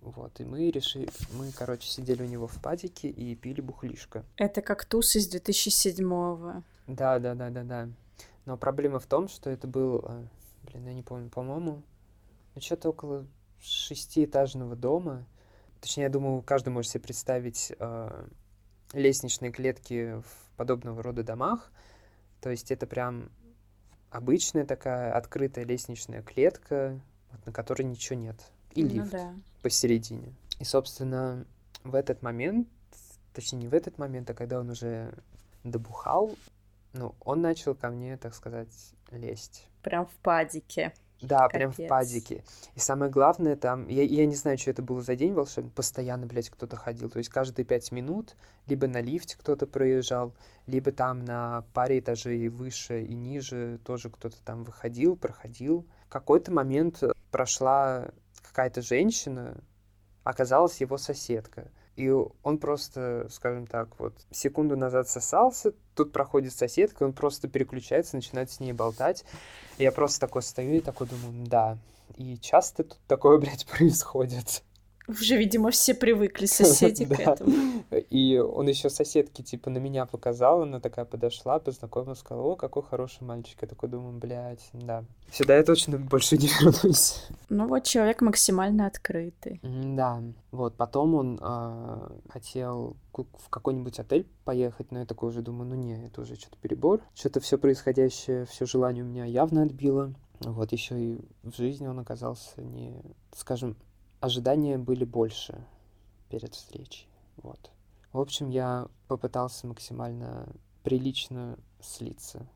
вот, и мы решили, мы, короче, сидели у него в падике и пили бухлишко. Это как туз из 2007-го. Да, да, да, да, да. Но проблема в том, что это был, э, блин, я не помню, по-моему, ну что-то около шестиэтажного дома. Точнее, я думаю, каждый может себе представить э, лестничные клетки в подобного рода домах. То есть это прям обычная такая открытая лестничная клетка, вот, на которой ничего нет. И Ну лифт да. посередине. И, собственно, в этот момент, точнее, не в этот момент, а когда он уже добухал, ну, он начал ко мне, так сказать, лезть. Прям в падике. Да, прям в Капец. падике. И самое главное, там, я, я не знаю, что это было за день волшебный, постоянно, блядь, кто-то ходил. То есть каждые пять минут либо на лифте кто-то проезжал, либо там на паре этажей выше и ниже тоже кто-то там выходил, проходил. В какой-то момент прошла какая-то женщина, оказалась его соседка. И он просто, скажем так, вот секунду назад сосался, тут проходит соседка, он просто переключается, начинает с ней болтать. И я просто такой стою и такой думаю, да. И часто тут такое, блядь, происходит. Уже, видимо, все привыкли соседи к этому. И он еще соседке, типа, на меня показал, она такая подошла, познакомилась, сказала, о, какой хороший мальчик. Я такой думаю, блядь, да. Сюда я точно больше не вернусь. Ну вот человек максимально открытый. Да, вот, потом он а, хотел в какой-нибудь отель поехать, но я такой уже думаю, ну не, это уже что-то перебор. Что-то все происходящее, все желание у меня явно отбило. Вот, еще и в жизни он оказался не, скажем, ожидания были больше перед встречей, вот. В общем, я попытался максимально прилично слиться.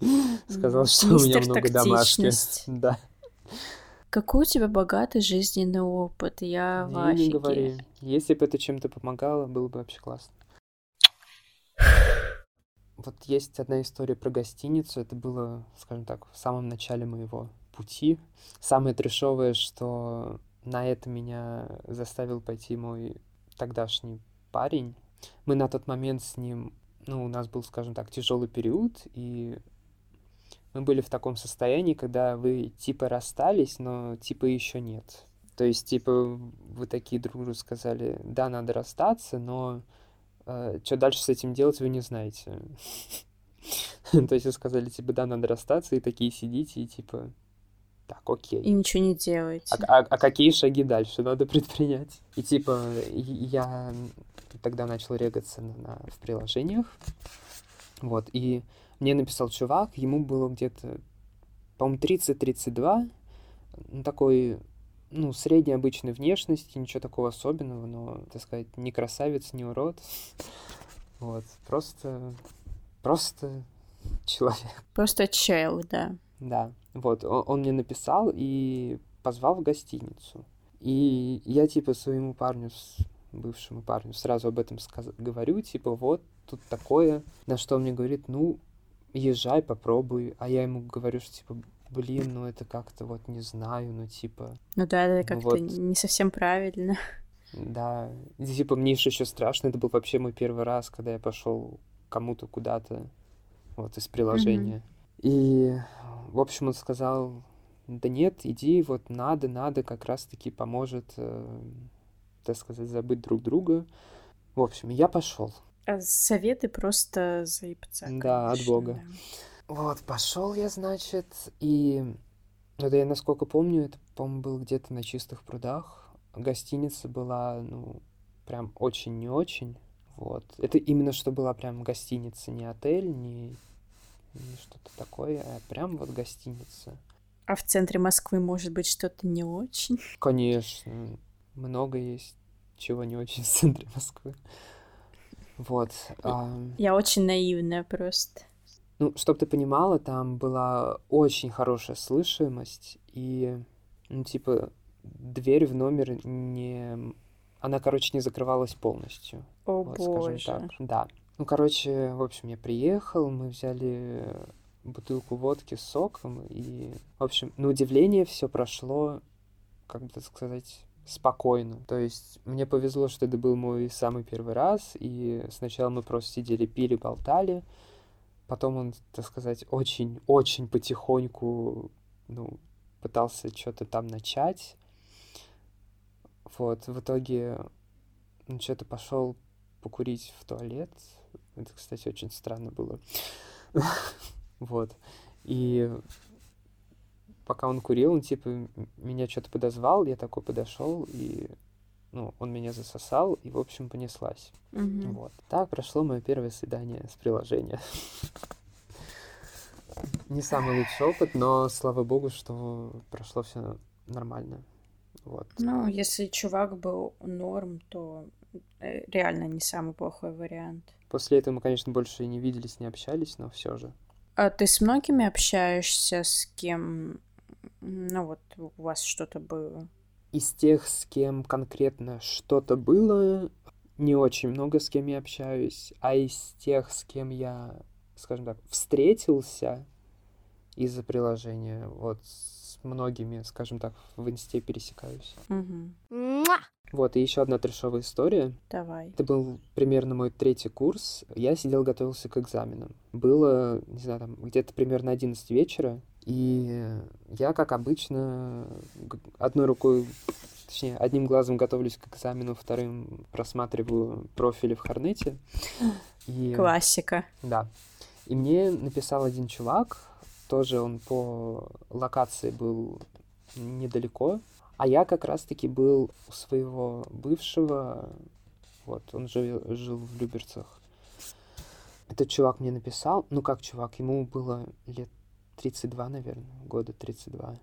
Сказал, что у меня много домашних. Да. Какой у тебя богатый жизненный опыт, я в Не, не афиге. говори. Если бы это чем-то помогало, было бы вообще классно. Вот есть одна история про гостиницу. Это было, скажем так, в самом начале моего пути. Самое трешовое, что на это меня заставил пойти мой тогдашний парень. Мы на тот момент с ним, ну, у нас был, скажем так, тяжелый период, и мы были в таком состоянии, когда вы типа расстались, но типа еще нет. То есть, типа, вы такие друг другу сказали, да, надо расстаться, но что дальше с этим делать, вы не знаете. То есть вы сказали, типа, да, надо расстаться, и такие сидите, и типа, так, И окей. ничего не делаете. А, а- а какие шаги дальше надо предпринять? И типа, и- я тогда начал регаться на, на- в приложениях. Вот, и мне написал чувак, ему было где-то, по-моему, 30-32, ну, такой, ну, средней обычной внешности, ничего такого особенного, но, так сказать, не красавец, не урод. Вот, просто, просто человек. Просто чел, да. Да, вот, он, он мне написал и позвал в гостиницу. И я, типа, своему парню, бывшему парню, сразу об этом сказ- говорю, типа, вот, тут такое. На что он мне говорит, ну, езжай, попробуй. А я ему говорю, что, типа, блин, ну это как-то вот не знаю, ну типа... Ну да, это как-то вот. не совсем правильно. Да, и, типа мне еще страшно, это был вообще мой первый раз, когда я пошел кому-то куда-то вот из приложения. И, в общем, он сказал, да нет, иди, вот надо, надо, как раз-таки поможет, э, так сказать, забыть друг друга. В общем, я пошел. А советы просто заебца. Да, от бога. да. Вот, пошел я, значит, и это я насколько помню, это, по-моему, было где-то на чистых прудах. Гостиница была, ну, прям очень не очень. Вот. Это именно что была прям гостиница, не отель, не что-то такое, а прям вот гостиница. А в центре Москвы может быть что-то не очень. Конечно, много есть чего не очень в центре Москвы. Вот. ам, Я очень наивная просто. Ну, чтобы ты понимала, там была очень хорошая слышимость, и, ну, типа, дверь в номер не... Она, короче, не закрывалась полностью. О вот, скажем боже. так. Да. Ну, короче, в общем, я приехал, мы взяли бутылку водки с соком, и, в общем, на удивление все прошло, как бы так сказать, спокойно. То есть мне повезло, что это был мой самый первый раз, и сначала мы просто сидели, пили, болтали, потом он, так сказать, очень-очень потихоньку, ну, пытался что-то там начать. Вот, в итоге он что-то пошел покурить в туалет. Это, кстати, очень странно было. Вот. И пока он курил, он типа меня что-то подозвал, я такой подошел, и ну, он меня засосал, и, в общем, понеслась. Мгм. Вот. Так прошло мое первое свидание с приложения. Не самый лучший опыт, но слава богу, что прошло все нормально. Вот. Ну, если чувак был норм, то реально не самый плохой вариант. После этого мы, конечно, больше и не виделись, не общались, но все же. А ты с многими общаешься, с кем, ну вот, у вас что-то было? Из тех, с кем конкретно что-то было, не очень много с кем я общаюсь, а из тех, с кем я, скажем так, встретился из-за приложения, вот с многими, скажем так, в инсте пересекаюсь. Мгм. Вот, и еще одна трешовая история. Давай. Это был примерно мой третий курс. Я сидел, готовился к экзаменам. Было, не знаю, там где-то примерно 11 вечера. И я, как обычно, одной рукой, точнее, одним глазом готовлюсь к экзамену, вторым просматриваю профили в Хорнете. И, Классика. да. И мне написал один чувак, тоже он по локации был недалеко, а я как раз-таки был у своего бывшего, вот, он жил, жил в Люберцах. Этот чувак мне написал, ну как чувак, ему было лет 32, наверное, года 32.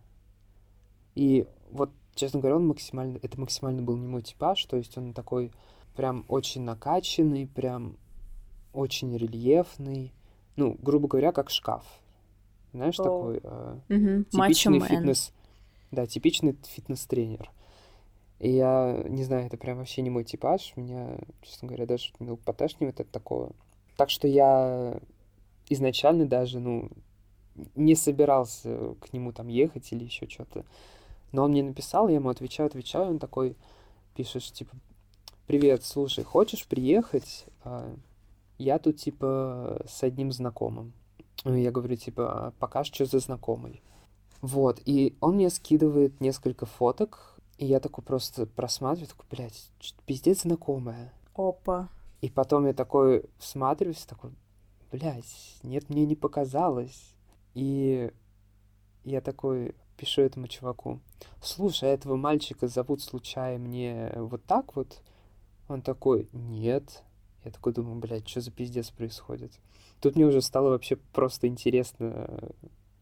И вот, честно говоря, он максимально, это максимально был не мой типаж, то есть он такой прям очень накачанный, прям очень рельефный, ну, грубо говоря, как шкаф. Знаешь, О. такой э, Мгм. типичный фитнес, да, типичный фитнес-тренер. И я не знаю, это прям вообще не мой типаж. Меня, честно говоря, даже ну, поташнивает от такого. Так что я изначально даже, ну, не собирался к нему там ехать или еще что-то. Но он мне написал, я ему отвечаю, отвечаю, он такой пишет, типа, привет, слушай, хочешь приехать? А, Я тут, типа, с одним знакомым. Ну, Я говорю, типа, «А пока что за знакомый. Вот, и он мне скидывает несколько фоток, и я такой просто просматриваю, такой, блядь, пиздец знакомая. Опа. И потом я такой всматриваюсь, такой, блядь, нет, мне не показалось. И я такой пишу этому чуваку, слушай, а этого мальчика зовут случайно мне вот так вот? Он такой, нет. Я такой думаю, блядь, что за пиздец происходит? Тут мне уже стало вообще просто интересно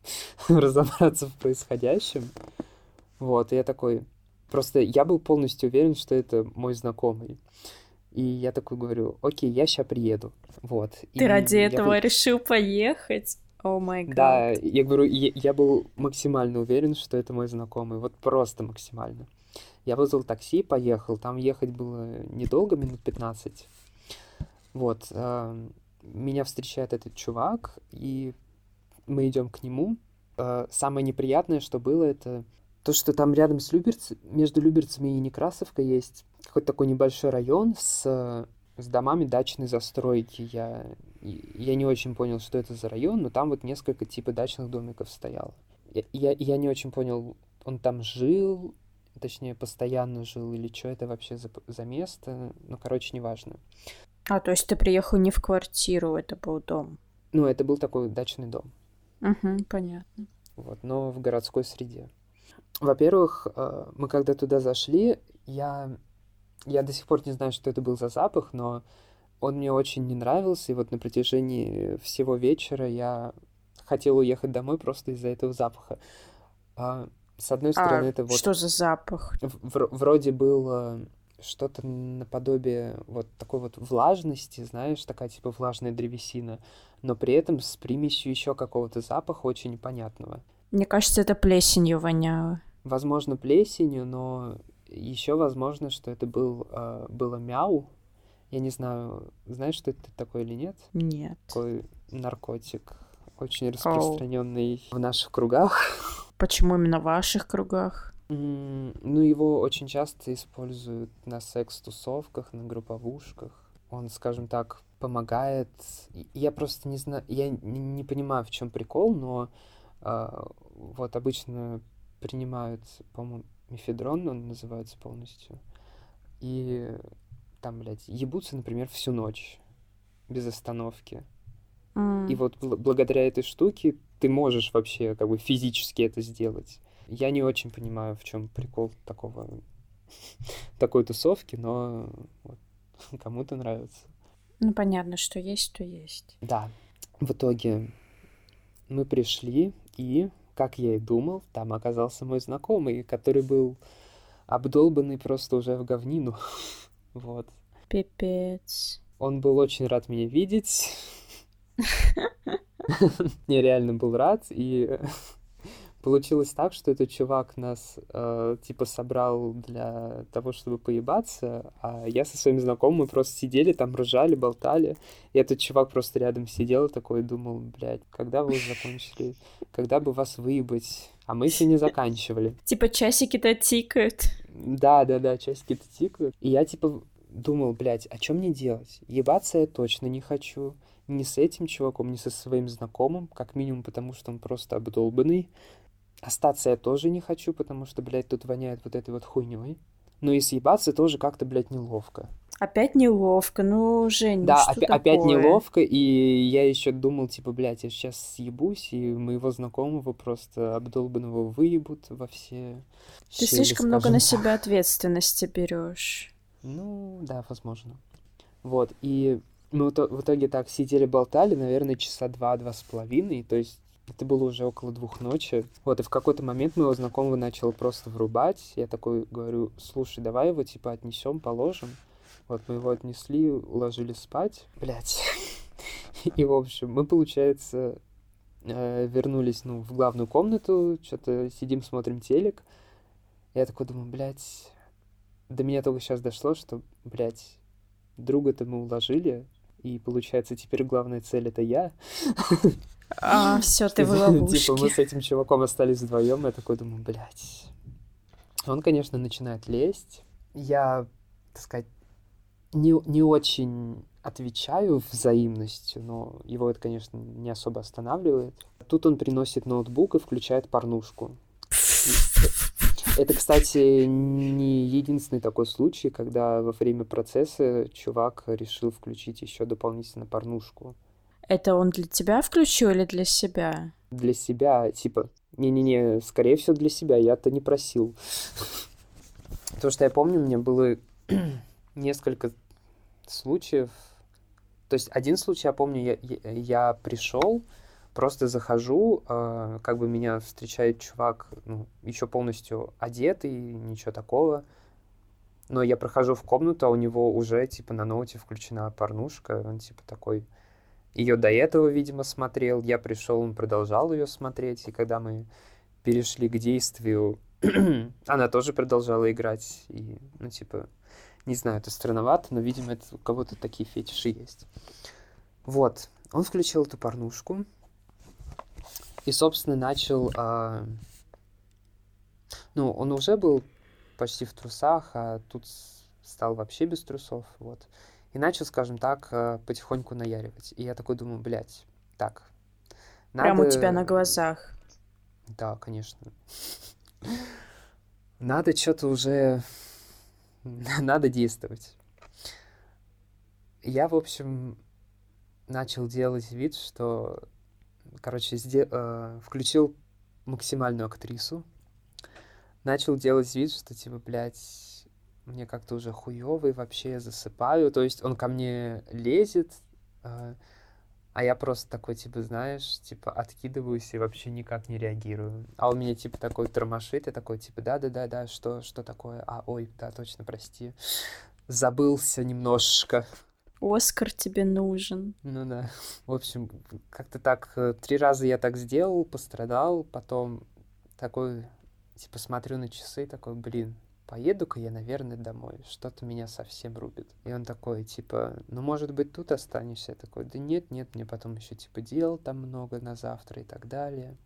разобраться в происходящем. Вот, и я такой, Просто я был полностью уверен, что это мой знакомый. И я такой говорю, окей, я сейчас приеду. Вот. Ты И ради этого был- решил поехать? О май гад. Да, я говорю, я, я был максимально уверен, что это мой знакомый. Вот просто максимально. Я вызвал такси, поехал. Там ехать было недолго, минут 15. Вот. эм, Меня встречает этот чувак, и мы идем к нему. Э, Самое неприятное, что было, это то, что там рядом с Люберц, между Люберцами и Некрасовкой есть какой-то такой небольшой район с, с домами дачной застройки. Я, я не очень понял, что это за район, но там вот несколько типа дачных домиков стояло. Я, я, я не очень понял, он там жил, точнее, постоянно жил, или что это вообще за, за место. Ну, короче, неважно. А, то есть ты приехал не в квартиру, это был дом. Ну, это был такой дачный дом. Угу, понятно. вот, но в городской среде. Во-первых, э, мы когда туда зашли, я, я до сих пор не знаю, что это был за запах, но он мне очень не нравился, и вот на протяжении всего вечера я хотел уехать домой просто из-за этого запаха. А, с одной стороны, А это вот что за запах? в- вро- вроде было что-то наподобие вот такой вот влажности, знаешь, такая типа влажная древесина, но при этом с примесью еще какого-то запаха очень непонятного. Мне кажется, это плесенью воняло. Возможно, плесенью, но еще возможно, что это был, э, было мяу. Я не знаю, знаешь, что это такое или нет? Нет. Такой наркотик, очень распространенный в наших кругах. Почему именно в ваших кругах? Ну, его очень часто используют на секс-тусовках, на групповушках. Он, скажем так, помогает. Я просто не знаю, я не, понимаю, в чем прикол, но а, вот обычно принимают, по-моему, мефедрон, он называется полностью. И там, блядь, ебутся, например, всю ночь без остановки. М, И вот бл- благодаря этой штуке ты можешь вообще как бы физически это сделать. Я не очень понимаю, в чем прикол такого такой тусовки, но вот, кому-то нравится. Ну, понятно, что есть, то есть. Да. В итоге мы пришли, и, как я и думал, там оказался мой знакомый, который был обдолбанный просто уже в говнину. Вот. Пипец. Он был очень рад меня видеть. Я реально был рад, и получилось так, что этот чувак нас э, типа собрал для того, чтобы поебаться, а я со своим знакомым мы просто сидели там, ржали, болтали, и этот чувак просто рядом сидел и такой думал, блядь, когда вы уже закончили, когда бы вас выебать, а мы еще не заканчивали. Типа часики-то тикают. Да, да, да, часики-то тикают. И я типа думал, блядь, а что мне делать? Ебаться я точно не хочу. Ни с этим чуваком, ни со своим знакомым, как минимум потому, что он просто обдолбанный. Остаться я тоже не хочу, потому что, блядь, тут воняет вот этой вот хуйней. Ну и съебаться тоже как-то, блядь, неловко. Опять неловко, ну, Жень, да, ну что опять такое? неловко, и я еще думал, типа, блядь, я сейчас съебусь, и моего знакомого просто обдолбанного выебут во все Ты щели, слишком много скажем на так. себя ответственности берешь. Ну, да, возможно. Вот, и мы в итоге так сидели, болтали, наверное, часа два-два с половиной, то есть это было уже около двух ночи. Вот, и в какой-то момент моего знакомого начал просто врубать. Я такой говорю, слушай, давай его, типа, отнесем, положим. Вот, мы его отнесли, уложили спать. Блять. И, в общем, мы, получается, э, вернулись, ну, в главную комнату, что-то сидим, смотрим телек. Я такой думаю, блядь, до меня только сейчас дошло, что, блядь, друга-то мы уложили, и получается, теперь главная цель это я. А, все, ты в Типа мы с этим чуваком остались вдвоем, я такой думаю, блядь. Он, конечно, начинает лезть. Я, так сказать, не, не очень отвечаю взаимностью, но его это, конечно, не особо останавливает. Тут он приносит ноутбук и включает порнушку. Это, кстати, не единственный такой случай, когда во время процесса чувак решил включить еще дополнительно порнушку Это он для тебя включил или для себя? для себя, типа, не-не-не, скорее всего для себя, я-то не просил. То, что я помню, у меня было несколько случаев. То есть один случай, я помню, я, я, пришел, Просто захожу, э, как бы меня встречает чувак, ну, еще полностью одетый, ничего такого. Но я прохожу в комнату, а у него уже, типа, на ноуте включена порнушка. Он, типа, такой... Ее до этого, видимо, смотрел. Я пришел, он продолжал ее смотреть. И когда мы перешли к действию, она тоже продолжала играть. И, ну, типа, не знаю, это странновато, но, видимо, это у кого-то такие фетиши есть. Вот. Он включил эту порнушку. И, собственно, начал... А... Ну, он уже был почти в трусах, а тут стал вообще без трусов, вот. И начал, скажем так, э, потихоньку наяривать. И я такой думаю, блядь, так, надо... Прямо у тебя на глазах. Да, конечно. Надо что-то уже... Надо действовать. Я, в общем, начал делать вид, что, короче, сде... э, включил максимальную актрису, начал делать вид, что типа, блядь, мне как-то уже хуёвый, вообще я засыпаю. То есть он ко мне лезет, э, а я просто такой, типа, знаешь, типа, откидываюсь и вообще никак не реагирую. А он меня, типа, такой тормошит, и такой, типа, да-да-да-да, что, что такое? А, ой, да, точно, прости. Забылся немножечко. Оскар тебе нужен. Ну да. В общем, как-то так, э, три раза я так сделал, пострадал, потом такой типа смотрю на часы, такой, блин, поеду-ка я, наверное, домой. Что-то меня совсем рубит. И он такой, типа, ну, может быть, тут останешься? Я такой, да нет, нет, мне потом еще, типа, дел там много на завтра и так далее.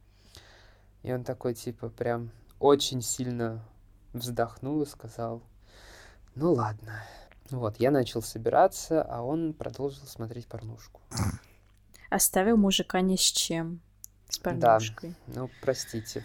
И он такой, типа, прям очень сильно вздохнул и сказал, ну, ладно. Вот, я начал собираться, а он продолжил смотреть порнушку. Оставил мужика ни с чем. С порнушкой. Да, ну, простите.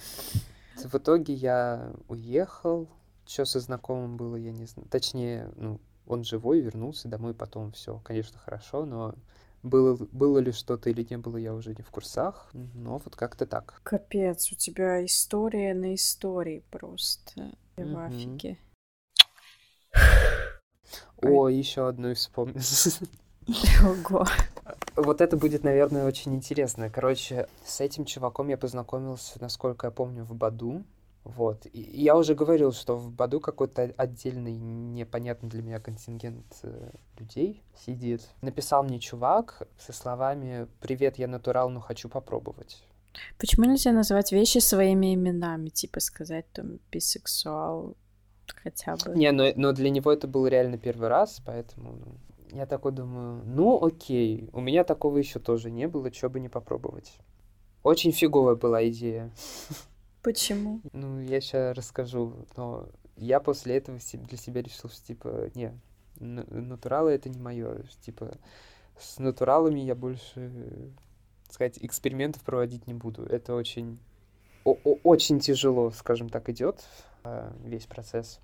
В итоге я уехал. Что со знакомым было, я не знаю. Точнее, ну, он живой, вернулся домой потом. Все, конечно, хорошо, но было, было ли что-то или не было, я уже не в курсах. Но вот как-то так. Капец, у тебя история на истории просто. Я mm-hmm. в афиге. О, еще одну вспомнил. Ого. Вот это будет, наверное, очень интересно. Короче, с этим чуваком я познакомился, насколько я помню, в Баду. Вот. И я уже говорил, что в Баду какой-то отдельный, непонятный для меня контингент э, людей сидит. Написал мне чувак со словами «Привет, я натурал, но хочу попробовать». Почему нельзя называть вещи своими именами? Типа сказать там бисексуал хотя бы. Не, но, но для него это был реально первый раз, поэтому ну, я такой думаю, ну окей, у меня такого еще тоже не было, что бы не попробовать. Очень фиговая была идея. Почему? Ну, я сейчас расскажу, но я после этого для себя решил, что, типа, не, натуралы это не мое. Типа, с натуралами я больше, так сказать, экспериментов проводить не буду. Это очень, очень тяжело, скажем так, идет а, весь процесс.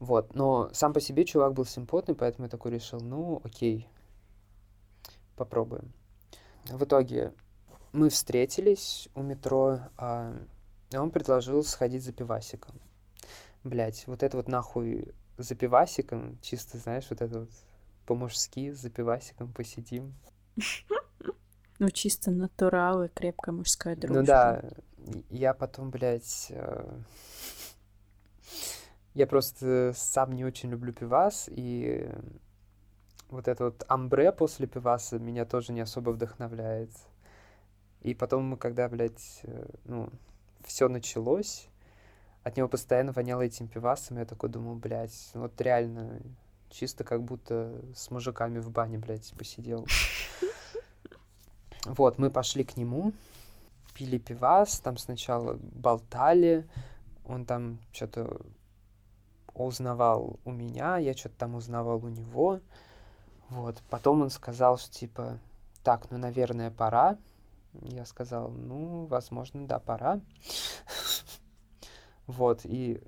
Вот, но сам по себе чувак был симпотный, поэтому я такой решил, ну, окей, попробуем. В итоге мы встретились у метро, а он предложил сходить за пивасиком. Блять, вот это вот нахуй за пивасиком, чисто, знаешь, вот это вот по-мужски за пивасиком посидим. Ну, чисто натуралы, крепкая мужская дружба. Ну да, я потом, блядь, э, я просто сам не очень люблю пивас, и вот это вот амбре после пиваса меня тоже не особо вдохновляет. И потом, мы когда, блядь, э, ну, все началось, от него постоянно воняло этим пивасом, я такой думал, блядь, вот реально, чисто как будто с мужиками в бане, блядь, посидел. Вот, мы пошли к нему, пили пивас, там сначала болтали, он там что-то узнавал у меня, я что-то там узнавал у него. Вот. Потом он сказал, что типа, так, ну, наверное, пора. Я сказал, ну, возможно, да, пора. Вот, и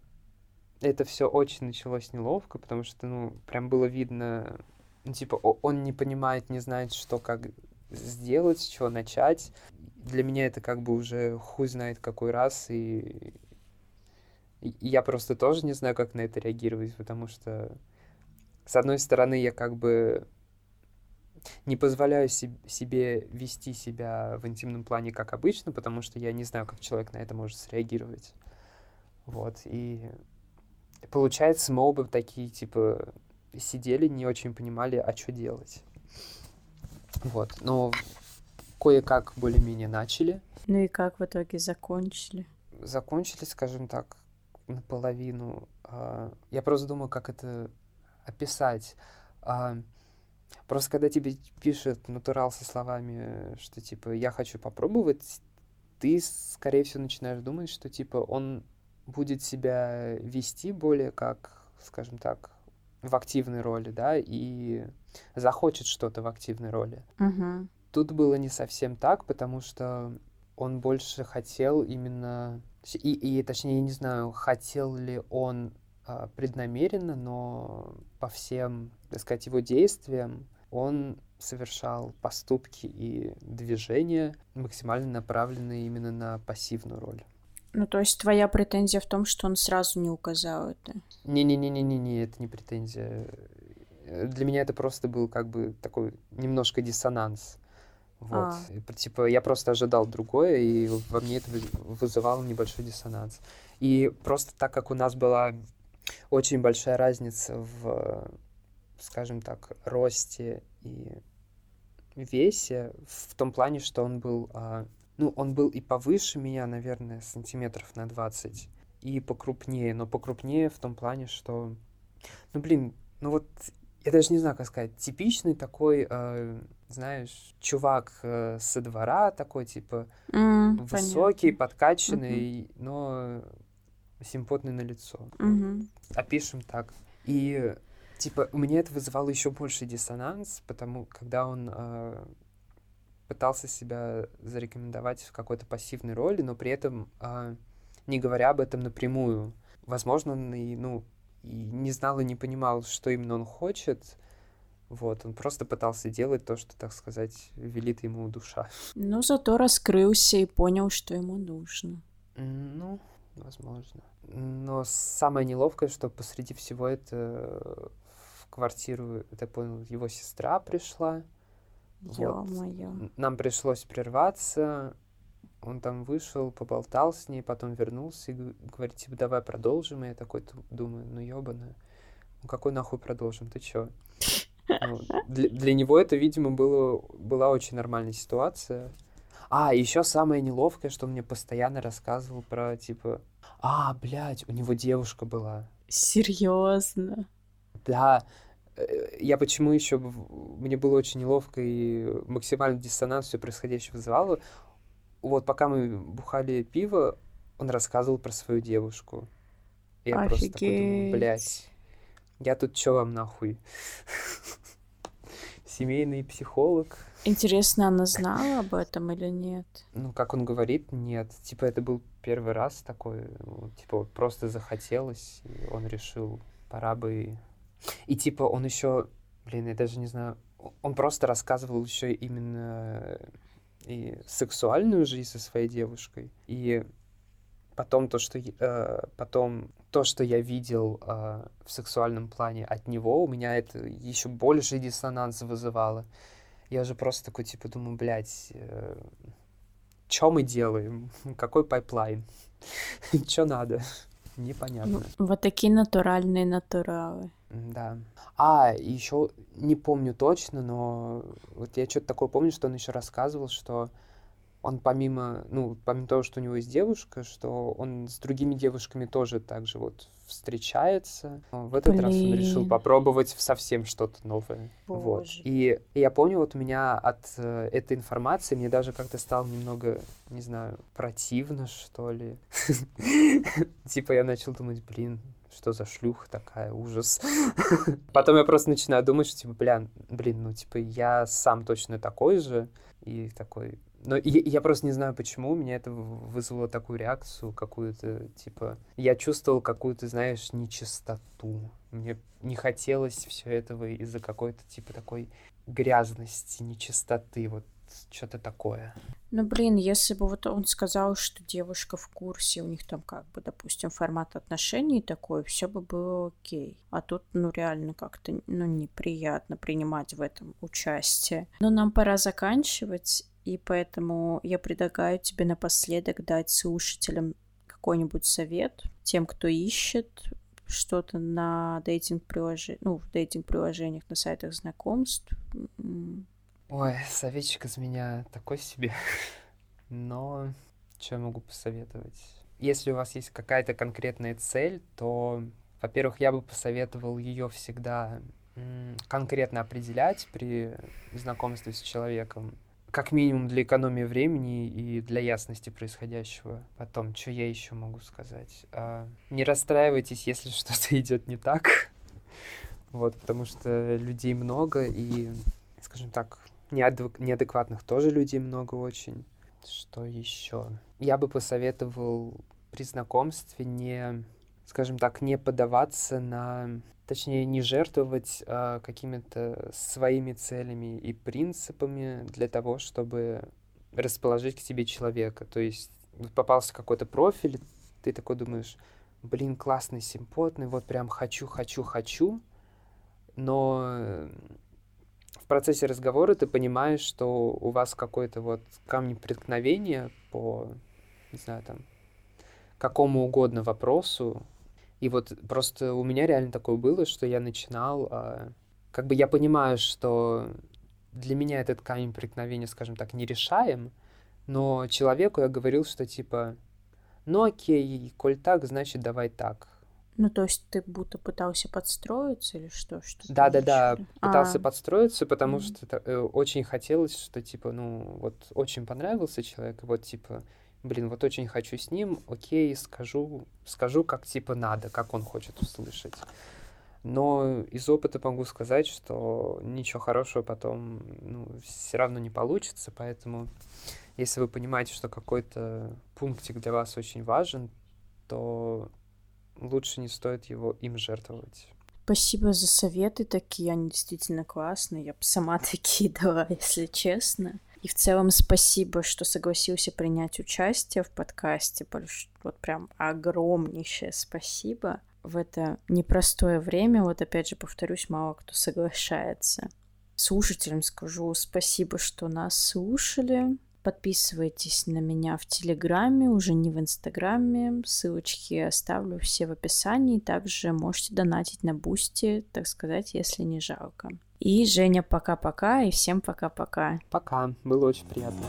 это все очень началось неловко, потому что, ну, прям было видно, ну, типа, он не понимает, не знает, что как сделать, с чего начать. Для меня это как бы уже хуй знает какой раз, и я просто тоже не знаю, как на это реагировать, потому что, с одной стороны, я как бы не позволяю себ- себе вести себя в интимном плане как обычно, потому что я не знаю, как человек на это может среагировать. Вот, и получается, мы оба такие, типа, сидели, не очень понимали, а что делать. Вот, но кое-как более-менее начали. Ну и как в итоге закончили? Закончили, скажем так, наполовину. А, Я просто думаю, как это описать. Просто когда тебе пишет натурал со словами, что типа я хочу попробовать, ты, скорее всего, начинаешь думать, что типа он будет себя вести более как, скажем так, в активной роли, да, и захочет что-то в активной роли. Угу. Тут было не совсем так, потому что он больше хотел именно... И, и точнее, я не знаю, хотел ли он преднамеренно, но по всем, так сказать, его действиям он совершал поступки и движения, максимально направленные именно на пассивную роль. Ну, то есть твоя претензия в том, что он сразу не указал это? Не-не-не-не-не, это не претензия. Для меня это просто был как бы такой немножко диссонанс. Вот. А. И, Типа я просто ожидал другое, и во мне это вы- вызывало небольшой диссонанс. И просто так как у нас была очень большая разница в, скажем так, росте и весе, в том плане, что он был, а, ну, он был и повыше меня, наверное, сантиметров на 20, и покрупнее, но покрупнее в том плане, что, ну, блин, ну вот, я даже не знаю, как сказать, типичный такой, э, знаешь, чувак э, со двора, такой, типа, М, высокий, подкачанный, но симпотный на лицо. Мгм. Опишем так. И типа у меня это вызывало еще больший диссонанс, потому когда он э, пытался себя зарекомендовать в какой-то пассивной роли, но при этом э, не говоря об этом напрямую. Возможно, он и, ну, и не знал и не понимал, что именно он хочет. Вот, он просто пытался делать то, что, так сказать, велит ему душа. Ну, зато раскрылся и понял, что ему нужно. Ну, возможно. Но самое неловкое, что посреди всего это в квартиру, я понял, его сестра пришла. Вот. Ё-моё. Н- Нам пришлось прерваться. Он там вышел, поболтал с ней, потом вернулся и говорит, типа, давай продолжим. И я такой ду- думаю, ну ёбаная, ну какой нахуй продолжим, ты чё? Ну, для, для него это, видимо, было, была очень нормальная ситуация. А, еще самое неловкое, что мне постоянно рассказывал про, типа, а, блядь, у него девушка была. Серьезно? Да, э, я почему еще... Мне было очень неловко и максимальный диссонанс все происходящее вызывало. Вот пока мы бухали пиво, он рассказывал про свою девушку. Я просто такой думаю, Офигеть. блядь, я тут чё вам нахуй? Семейный психолог. Интересно, она знала об этом или нет? Ну, как он говорит, нет. Типа, это был первый раз такой, типа, просто захотелось, и он решил, пора бы... И, типа, он еще, блин, я даже не знаю, он просто рассказывал еще именно и сексуальную жизнь со своей девушкой, и потом то, что, э, потом то, что я видел э, в сексуальном плане от него, у меня это еще больше диссонанс вызывало. Я же просто такой, типа, думаю, блядь, э, что мы делаем? Какой pipeline? Что надо? Непонятно. Ну, Вот такие натуральные натуралы. Да. А, еще не помню точно, но вот я что-то такое помню, что он еще рассказывал, что он помимо, ну, помимо того, что у него есть девушка, что он с другими девушками тоже так же вот встречается. Но В этот раз он решил Блин. попробовать совсем что-то новое. Вот. Боже. И, и я помню, вот у меня от э, этой информации мне даже как-то стало немного, не знаю, противно, что ли. Типа я начал думать, блин, что за шлюха такая, ужас. Потом я просто начинаю думать, что, типа, бля, блин, ну, типа, я сам точно такой же. И такой... Но я, я просто не знаю, почему у меня это вызвало такую реакцию, какую-то, типа... Я чувствовал какую-то, знаешь, нечистоту. Мне не хотелось все этого из-за какой-то, типа, такой грязности, нечистоты. Вот что-то такое. Ну, блин, если бы вот он сказал, что девушка в курсе, у них там как бы, допустим, формат отношений такой, все бы было окей. А тут, ну, реально как-то, ну, неприятно принимать в этом участие. Но нам пора заканчивать, и поэтому я предлагаю тебе напоследок дать слушателям какой-нибудь совет тем, кто ищет что-то на дейтинг-приложениях, ну, в дейтинг-приложениях, на сайтах знакомств. Ой, советчик из меня такой себе. Но что я могу посоветовать? Если у вас есть какая-то конкретная цель, то, во-первых, я бы посоветовал ее всегда конкретно определять при знакомстве с человеком как минимум для экономии времени и для ясности происходящего. Потом, что я еще могу сказать? А, не расстраивайтесь, если что-то идет не так. Вот, потому что людей много, и, скажем так, неадек- неадекватных тоже людей много очень. Что еще? Я бы посоветовал при знакомстве не, скажем так, не подаваться на точнее, не жертвовать а, какими-то своими целями и принципами для того, чтобы расположить к себе человека. То есть попался какой-то профиль, ты такой думаешь, блин, классный, симпотный, вот прям хочу, хочу, хочу, но в процессе разговора ты понимаешь, что у вас какой-то вот камень преткновения по, не знаю, там, какому угодно вопросу, и вот просто у меня реально такое было, что я начинал, а, как бы я понимаю, что для меня этот камень преткновения, скажем так, не решаем, но человеку я говорил, что типа, ну окей, коль так, значит давай так. Ну, то есть ты будто пытался подстроиться или что? что да, да, да, пытался а. подстроиться, потому mm-hmm. что э, очень хотелось, что типа, ну, вот очень понравился человек, и вот типа блин, вот очень хочу с ним, окей, скажу, скажу, как типа надо, как он хочет услышать. Но из опыта могу сказать, что ничего хорошего потом ну, все равно не получится, поэтому если вы понимаете, что какой-то пунктик для вас очень важен, то лучше не стоит его им жертвовать. Спасибо за советы такие, они действительно классные. Я бы сама такие дала, если честно. И в целом спасибо, что согласился принять участие в подкасте. Вот прям огромнейшее спасибо. В это непростое время, вот опять же повторюсь, мало кто соглашается. Слушателям скажу спасибо, что нас слушали. Подписывайтесь на меня в Телеграме, уже не в Инстаграме. Ссылочки оставлю все в описании. Также можете донатить на Бусти, так сказать, если не жалко. И, Женя, пока-пока, и всем пока-пока. Пока, было очень приятно.